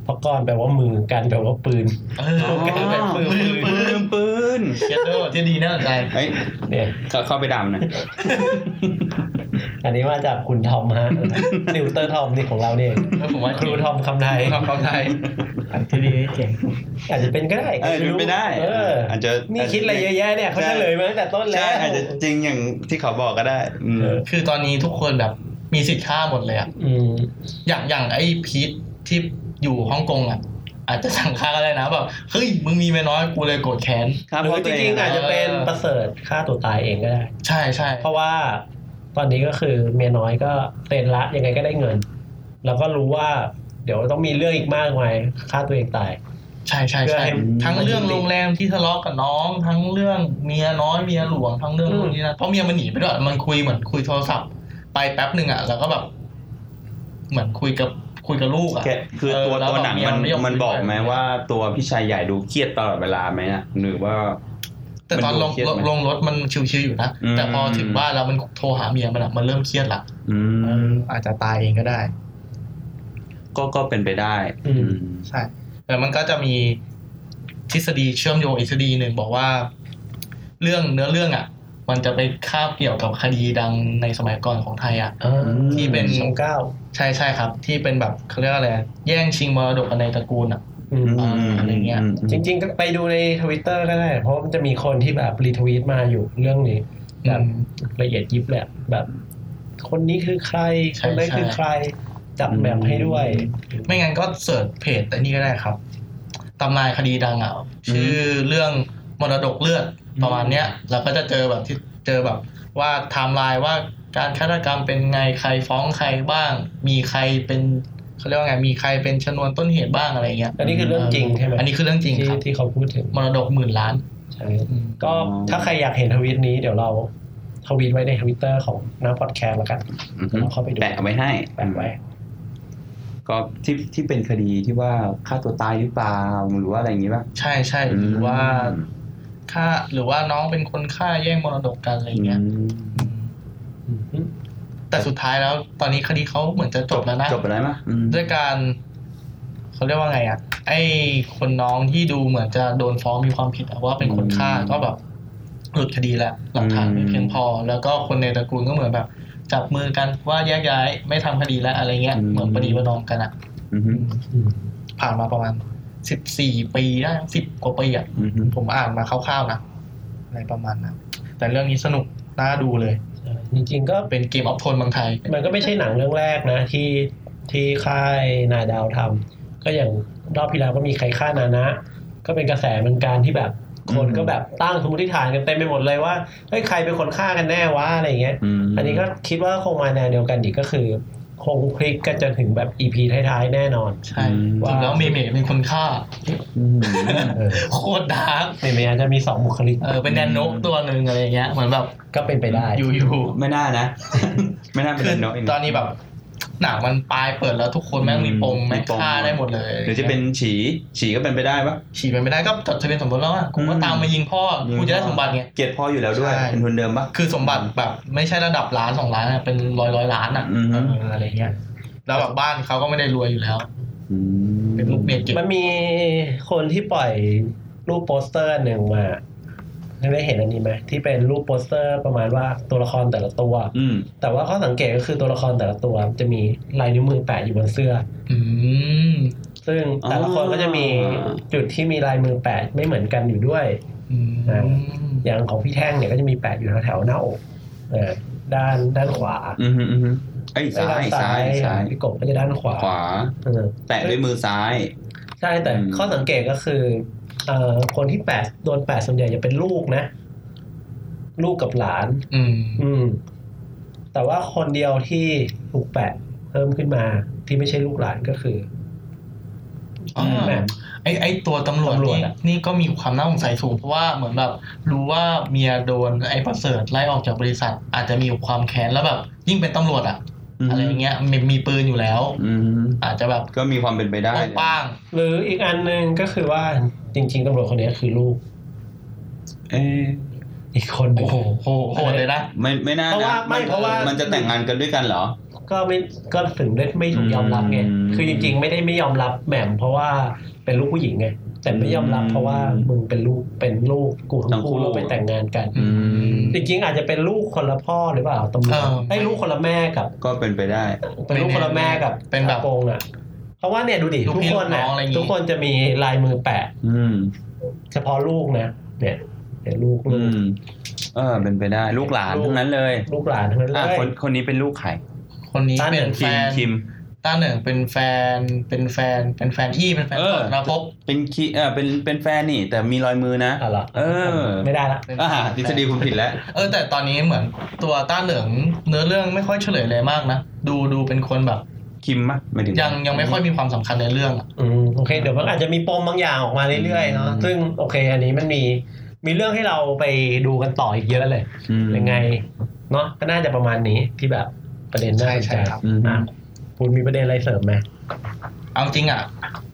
เพราะกรแปลว่ามือกันแปลว่าปืนเอออ๋อมือปืปืนนปืน ขึ้นเชดโดที่ดีน่าสนใจเฮ้ยเนี่ยเข้าเข้าไปดำหนะ อันนี้มาจากคุณทอมฮะนิวเตอร์ทอมนี่ของเราเนี่ยแล้วผมว่าครูทอมคำไทยทำเขาไทยที่ดีเก่งอาจจะเป็นก็ได้เออเป็นไปได้เอออาจจะนี่คิดอะไรเยอะแยะเนี่ยเขาใช่เฉลยมาตั้งแต่ต้นแล้ใช่วอาจจะจริงอย่างที่เขาบอกก็ได้อืมเออคือตอนนี้ทุกคนแบบมีสิทธิ์ฆ่าหมดเลยอะอืมอย่างอย่างไอ้พีทที่อยู่ฮ่องกงอะ อาจจะสั่งฆ่าก็ได้นะแบบเฮ้ยมึงมีเมียน้อยกูเลยโกรธแค้นครับหรือเพาะจตัวเริงๆอาจจะเป็นเออประเสริฐฆ่าตัวตายเองก็ได้ ใช่ใช่เพราะว่าตอนนี้ก็คือเมียน้อยก็เซ็นละยังไงก็ได้เงิน แล้วก็รู้ว่าเดี๋ยวต้องมีเรื่องอีกมากมายฆ่าตัวเองตาย ใช่ใช่เพื่อใช่ให้ทั้งเรื่องมันยุติโรงแรมที่ทะเลาะกับน้อง ทั้งเรื่องเมียน้อยเมียหลวงทั้งเรื่องอืมนู่นนี่นะเพราะเมียมันหนีไปด้วยมันคุยเหมือนคุยโทรศัพท์ ไปแป๊บหนึ่งอะแล้วก็แบบ เหมือนคุยกับ คุยกับลูกอะแกคือตัวเออแล้วตัวหนังมันแบบเมียมันไม่ยอมมันบอกคุยด้วยไหมว่าตัวพี่ชายใหญ่ดูเครียดตลอดเวลาไหมนะหรือว่า แต่ตอนลงมันดูเครียดไหมลงรถมันชิวๆอยู่นะอืมแต่พอถึงบ้านแล้วมันโทรหาเมียมันอะมันเริ่มเครียดละอืมอาจจะตายเองก็ได้ ก็ก็เป็นไปได้อืมใช่แต่มันก็จะมีทฤษฎีเชื่อมโยงอีกทฤษฎีหนึ่งบอกว่า เรื่องเนื้อเรื่องอะ มันจะไปคาบเกี่ยวกับคดีดังในสมัยก่อนของไทยอะอ่าที่เป็นสองเก้าใช่ใช่ครับ ที่เป็นแบบเขาเรียกว่าอะไรแย่งชิงมรดกกันในตระกูลอะอืมอ่าอะไรเงี้ยจริง ๆ ก็ไปดูในทวิตเตอร์ก็ได้ เพราะมันจะมีคนที่แบบ retweet มาอยู่เรื่องนี้แบบละเอียดยิบเลยอะแบบ คนนี้คือใครใช่คนนั้นใช่คือใครจับแบบให้ด้วย ไม่งั้นก็ search page แต่นี่ก็ได้ครับตำนานคดีดังอะชื่อเรื่องมรดกเลือด ประมาณเนี้ยเราก็จะเจอแบบที่เจอแบบว่าไทม์ไลน์ว่าการฆาตกรรมเป็นไงใครฟ้องใครบ้าง มีใครเป็นเขาเรียกว่าไงมีใครเป็นชนวนต้นเหตุบ้างอะไรเงี้ยอันนี้คือเรื่องจริงใช่ไหมอันนี้คือเรื่องจริงที่ครับที่เขาพูดถึงมรดกหมื่นล้านใช่ก็ถ้าใครอยากเห็นทวีตนี้เดี๋ยวเราทวีตไว้ในทวิตเตอร์ของหน้าพอดแคสต์แล้วกันอือฮึเราเข้าไปดูแปะเอาไว้ให้แปะไว้ก็ที่ที่เป็นคดีที่ว่าฆ่าตัวตายหรือเปล่าหรือว่าอะไรอย่างงี้ป่ะใช่ใช่หรือว่า ฆ่าหรือว่าน้องเป็นคนฆ่าแย่งมรดกกันอะไรเงี้ยอืมอืมอืมแต่สุดท้ายแล้ว ตอนนี้คดีเขาเหมือนจะจบแล้วนะจบไปแล้วมั้ยอืมด้วยการเขาเรียกว่าไงอะ ไอ้คนน้องที่ดูเหมือนจะโดนฟ้องมีความผิดอะว่าเป็นคนฆ่าก็แบบหลุดคดีแล้วหลักฐานไม่เพียงพอ แล้วก็คนในตระกูลก็เหมือนแบบ จับมือกันว่าแยกย้ายไม่ทำคดีแล้วอะไรเงี้ยเหมือนปฏิบัตินอมกันอะอือฮึอืมผ่านมาประมาณ สิบสี่ปีได้สิบกว่าปีอะอือฮึผมอ่านมาคร่าวๆนะอะไรประมาณนั้นแต่เรื่องนี้สนุกน่าดูเลยใช่จริงๆก็เป็นเกมออฟโทนเมืองไทย มันก็ไม่ใช่หนังเรื่องแรกนะ ที่ที่ค่ายนายดาวทำก็อย่างรอบที่แล้วก็มีใครฆ่านานะ ก็เป็นกระแสเหมือนกันที่แบบคนก็แบบตั้งสมมติฐานกันเต็มไปหมดเลยว่าเฮ้ยใครเป็นคนฆ่ากันแน่วะอะไรอย่างเงี้ยมอันนี้ก็คิดว่าคงมาแนวเดียวกันอีกก็คือ คงพลิกกันจนถึงแบบ EP ท้ายๆ แน่นอน ใช่อืมจริงแล้วเหม่เหมเป็นคนฆ่าอืมเออโคตร dark ไม่ไม่อาจจะมีสองบุคลิก เออ เป็นแดนนกตัวหนึ่งอะไรเงี้ย เหมือนแบบ ก็เป็นไปได้ อยู่อยู่ไม่น่านะ ไม่น่าเป็นคือเนาะตอนนี้แบบ หนังมันปลายเปิดแล้วทุกคนแม่งมีปมอืมแม่งมีปมฆ่าได้หมดเลยหรือจะเป็นฉีฉีก็เป็นไปได้ปะฉีไปไม่ได้ก็จดทะเบียนสมรสแล้วอะกูก็อืมตามมายิงพ่อกูจะได้สมบัติไงเกลียดพ่ออยู่แล้วด้วยใช่เป็นทุนเดิมปะคือสมบัติแบบไม่ใช่ระดับล้านสองล้านอะเป็นร้อยร้อยล้านอะอืมเอออะไรเงี้ยแล้วแบบบ้านเขาก็ไม่ได้รวยอยู่แล้วอืมเป็นลูกเมียเก็บมันมีคนที่ปล่อยรูปโปสเตอร์หนึ่งมา ได้เห็นอันนี้ไหมที่เป็นรูปโปสเตอร์ประมาณว่าตัวละครแต่ละตัว อืมแต่ว่าข้อสังเกตก็คือตัวละครแต่ละตัวจะมีลายนิ้วมือแปะอยู่บนเสื้อ อืมซึ่งแต่ละคนก็จะมีจุดที่มีลายมือแปะไม่เหมือนกันอยู่ด้วยอืมอ่าอย่างของพี่แท่งเนี่ยก็จะมีแปะอยู่แถวๆหน้าอกเออด้านด้านขวาอืมอืมไอ้ยด้ซ้ายนซ้ายซ้ายพี่กบก็จะด้านขวาขวาเออแตะด้วยมือซ้าย ใช่แต่อืมข้อสังเกตก็คือ เอ่อคนที่แปะโดนแปะส่วนใหญ่จะเป็นลูกนะ ลูกกับหลาน อืม อืม แต่ว่าคนเดียวที่ถูกแปะเพิ่มขึ้นมาที่ไม่ใช่ลูกหลานก็คืออ๋อแหม่มไอไอตัวตำรวจตำรวจนี่อะ นี่ก็มีความน่าสงสัยสูงเพราะว่าเหมือนแบบ รู้ว่าเมียโดนไอประเสริฐไล่ออกจากบริษัท อาจจะมีความแค้นแล้วแบบ ยิ่งเป็นตำรวจอะอืมอะไรอย่างเงี้ยมีมีปืนอยู่แล้ว อืมอาจจะแบบก็มีความเป็นไปได้โป้งป้าง หรืออีกอันหนึ่งก็คือว่า จริง ๆตำรวจคนนี้คือลูก เอ๊ะอีกคนหนึ่โอ้งโหโหโหดเลยนะ ไม่ไม่น่าเพราะนะว่าไม่นเพราะว่ามั นจะแต่งงานกันด้วยกันเหรอ ก็ไม่ก็ถึงได้ไม่ถูกยอมรับไง อืมคือจริง ๆ ไม่ได้ไม่ยอมรับแหม่มเพราะว่าเป็นลูกผู้หญิงไง แต่ไม่ยอมรับเพราะว่ามึงเป็นลูกเป็นลูกกูทั้งคู่แล้วไปแต่งงานกัน อืม จริงๆอาจจะเป็นลูกคนละพ่อหรือเปล่าตำรวจเออไอ้ยลูกคนละแม่กับก็เป็นไปได้ เป็นลูกคนละแม่กับเป็นแบบ อาโกงอะ เพราะว่าเนี่ยดูดิลูกทุกพี่คนลูกน้นะองอะไรอย่างงี้ทุกคนจะมีลายมือแปะอืมเฉพาะลูกนะเนี่ยเนี่ยลูกอืลูกมเออเป็นไปได้ลูกหลานทั้งนั้นเลย ลูกหลานทั้งนั้นเลอะยคนคนนี้เป็นลูกใครคนนี้ต้าเหนิเป็งนแฟคิมนคิมต้าเหนึ่งเป็นแฟนเป็นแฟนเป็นแฟนที่เป็นแฟนเออนะพบเป็นคิเออเป็นเป็นแฟนนี่ แต่มีรอยมือนะอะเหรอเออ ไม่ได้ละเป็นอ่าทฤษฎีคุณผิดแล้ว เออ แต่ตอนนี้เหมือนตัวต้าเหลืองเนื้อเรื่องไม่ค่อยเฉลยเลยมากนะ ดูดูเป็นคนแบบ คิมมะไม่ถึงยังยังไม่ค่อยมีความสำคัญในเรื่องอะอืมโอเคเดี๋ยวมันอาจจะมีปมบางอย่างออกมาเรื่อยๆเนาะอืมซึ่งโอเค อันนี้มันมีมีเรื่องให้เราไปดูกันต่ออีกเยอะเลยอืมยังไงเนาะก็น่าจะประมาณนี้ที่แบบประเด็นน่าสนใจอืมอะคุณมีประเด็นอะไรเสริมไหมเอาจริงอะ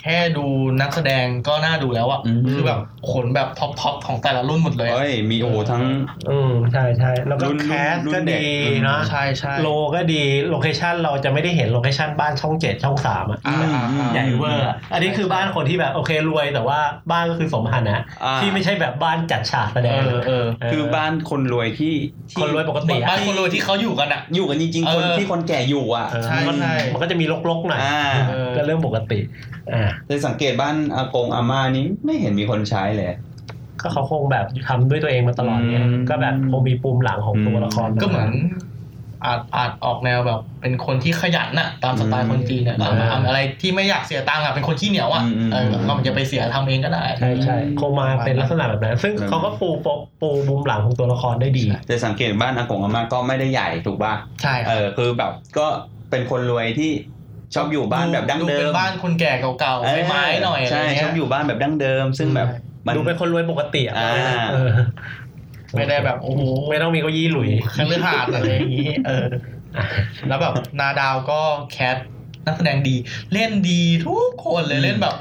แค่ดูนักแสดงก็น่าดูแล้วอะอืมคือแบบขนแบบท็อปทอปของแต่ละรุ่นหมดเลยอะเอ้ยมีโอ้โหทั้ง อืมใช่ใช่แล้วก็รุ่นแคสรุ่นก็เด็ก ดีอืมเนาะใช่ใช่โลก็ดี location เราจะไม่ได้เห็น location บ้านช่องเจ็ดช่องสามอะอ่าอ่าอ่า ใหญ่เวอร์อะอันนี้คือบ้านคนที่แบบโอเครวยแต่ว่าบ้านก็คือสมฐานะอ่า ที่ไม่ใช่แบบบ้านจัดฉากแสดเองอเออเออคือบ้านคนรวยที่ที่คนรวยปกติอะบ้านคนรวยที่เขาอยู่กันอะอยู่กันจริงๆคนเออ ที่คนแก่อยู่อะ เออใช่มันใช่ มันก็จะมีลกๆหน่อยอ่า เออก็เรื่องปกติอ่าแต่สังเกตบ้านอากงอาม่านี้ไม่เห็นมีคนใช้เลย ก็เขาคงแบบทำด้วยตัวเองมาตลอดเนี่ยอืมก็แบบคงมีปุ่มหลังของตัวละครก็เหมือนอาจอาจออกแนวแบบเป็นคนที่ขยันน่ะตามสไตล์คนจีนเนี่ยอืมทำอะไรที่ไม่อยากเสียตังค์อะเป็นคนขี้เหนียวอะอืมอืมเออก็มันจะไปเสียทำเองก็ได้ใช่ใช่คงมาเป็นลักษณะแบบนั้นซึ่งอืมเขาก็ปูปูปูมุมหลังของตัวละครได้ดีแต่สังเกตบ้านอากงอาม่าก็ไม่ได้ใหญ่ถูกป่ะใช่เออคือแบบก็เป็นคนรวยที่ ชอบอยู่บ้านแบบดั้งเดิเป็มนบ้านคนแก่เก่าๆไม้ๆหน่อยอะไรใช่เงี้ชอยบอยู่บ้านแบบดั้งเดิม ซึ่งแบบมันดูเป็นคนรวยปกติอะอ่าเออไม่ได้แบบโอ้โหไม่ต้องมีเก้าอี้หลุยคฤหาสน์อะไรอย่างนี้ เออ แล้วแบบนาดาวก็แคสนักแสดงดี เล่นดีทุกคนเลยอืมเล่นแบบ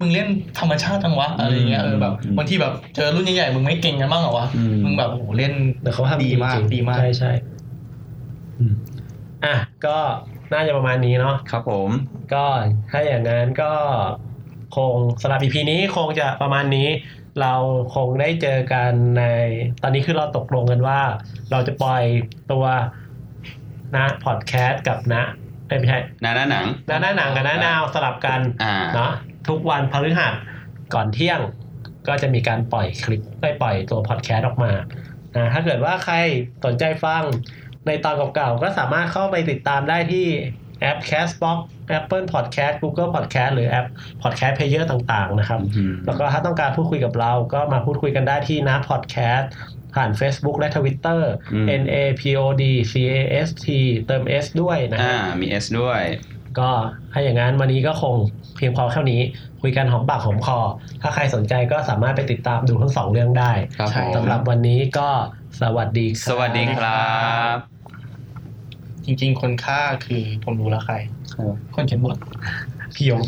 มึงเล่นธรรมชาติจังวะอะไรอย่างเงี้ยเออแบบอืมบางทีแบบเจอรุ่นใหญ่ๆมึงไม่เก่งกันบ้างเหรอวะอืมมึงแบบโอ้โหเล่นแต่เขาทำดีมากจริงๆดีมากใช่ใช่ อืมอะก็น่าจะประมาณนี้เนาะครับผม ก็ถ้าอย่างนั้นก็คงสำหรับ EP นี้คงจะประมาณนี้ เราคงได้เจอกันใน ตอนนี้คือเราตกลงกันว่า เราจะปล่อยตัวนะพอดแคสต์กับนะเอ้ยไม่ใช่หน้าหน้าหนังนะหน้าหนังกับหน้านาวสลับกันอ่าเนาะทุกวันพฤหัสก่อนเที่ยงก็จะมีการปล่อยคลิปได้ปล่อยตัวพอดแคสต์ออกมานะถ้าเกิดว่าใครสนใจฟัง ในตอนเก่าๆก็สามารถเข้าไปติดตามได้ที่แอป Castbox Apple Podcast Google Podcast หรือแอป Podcast Player ต่างๆ นะครับ แล้วก็ถ้าต้องการพูดคุยกับเราก็มาพูดคุยกันได้ที่นะ Podcast ผ่าน Facebook และ Twitter อืม N A P O D C A S T เติม S ด้วยนะอ่าฮะมี S ด้วย ก็ถ้าอย่างนั้นวันนี้ก็คงเพียงพอเท่านี้คุยกันหอมปากหอมคอ ถ้าใครสนใจก็สามารถไปติดตามดูทั้งสองเรื่องได้ครับผมสำหรับวันนี้ก็สวัสดีครับสวัสดีครับ จริง ๆ คนฆ่าคือผมรู้แล้วใคร คนเขียนบทพี่ยง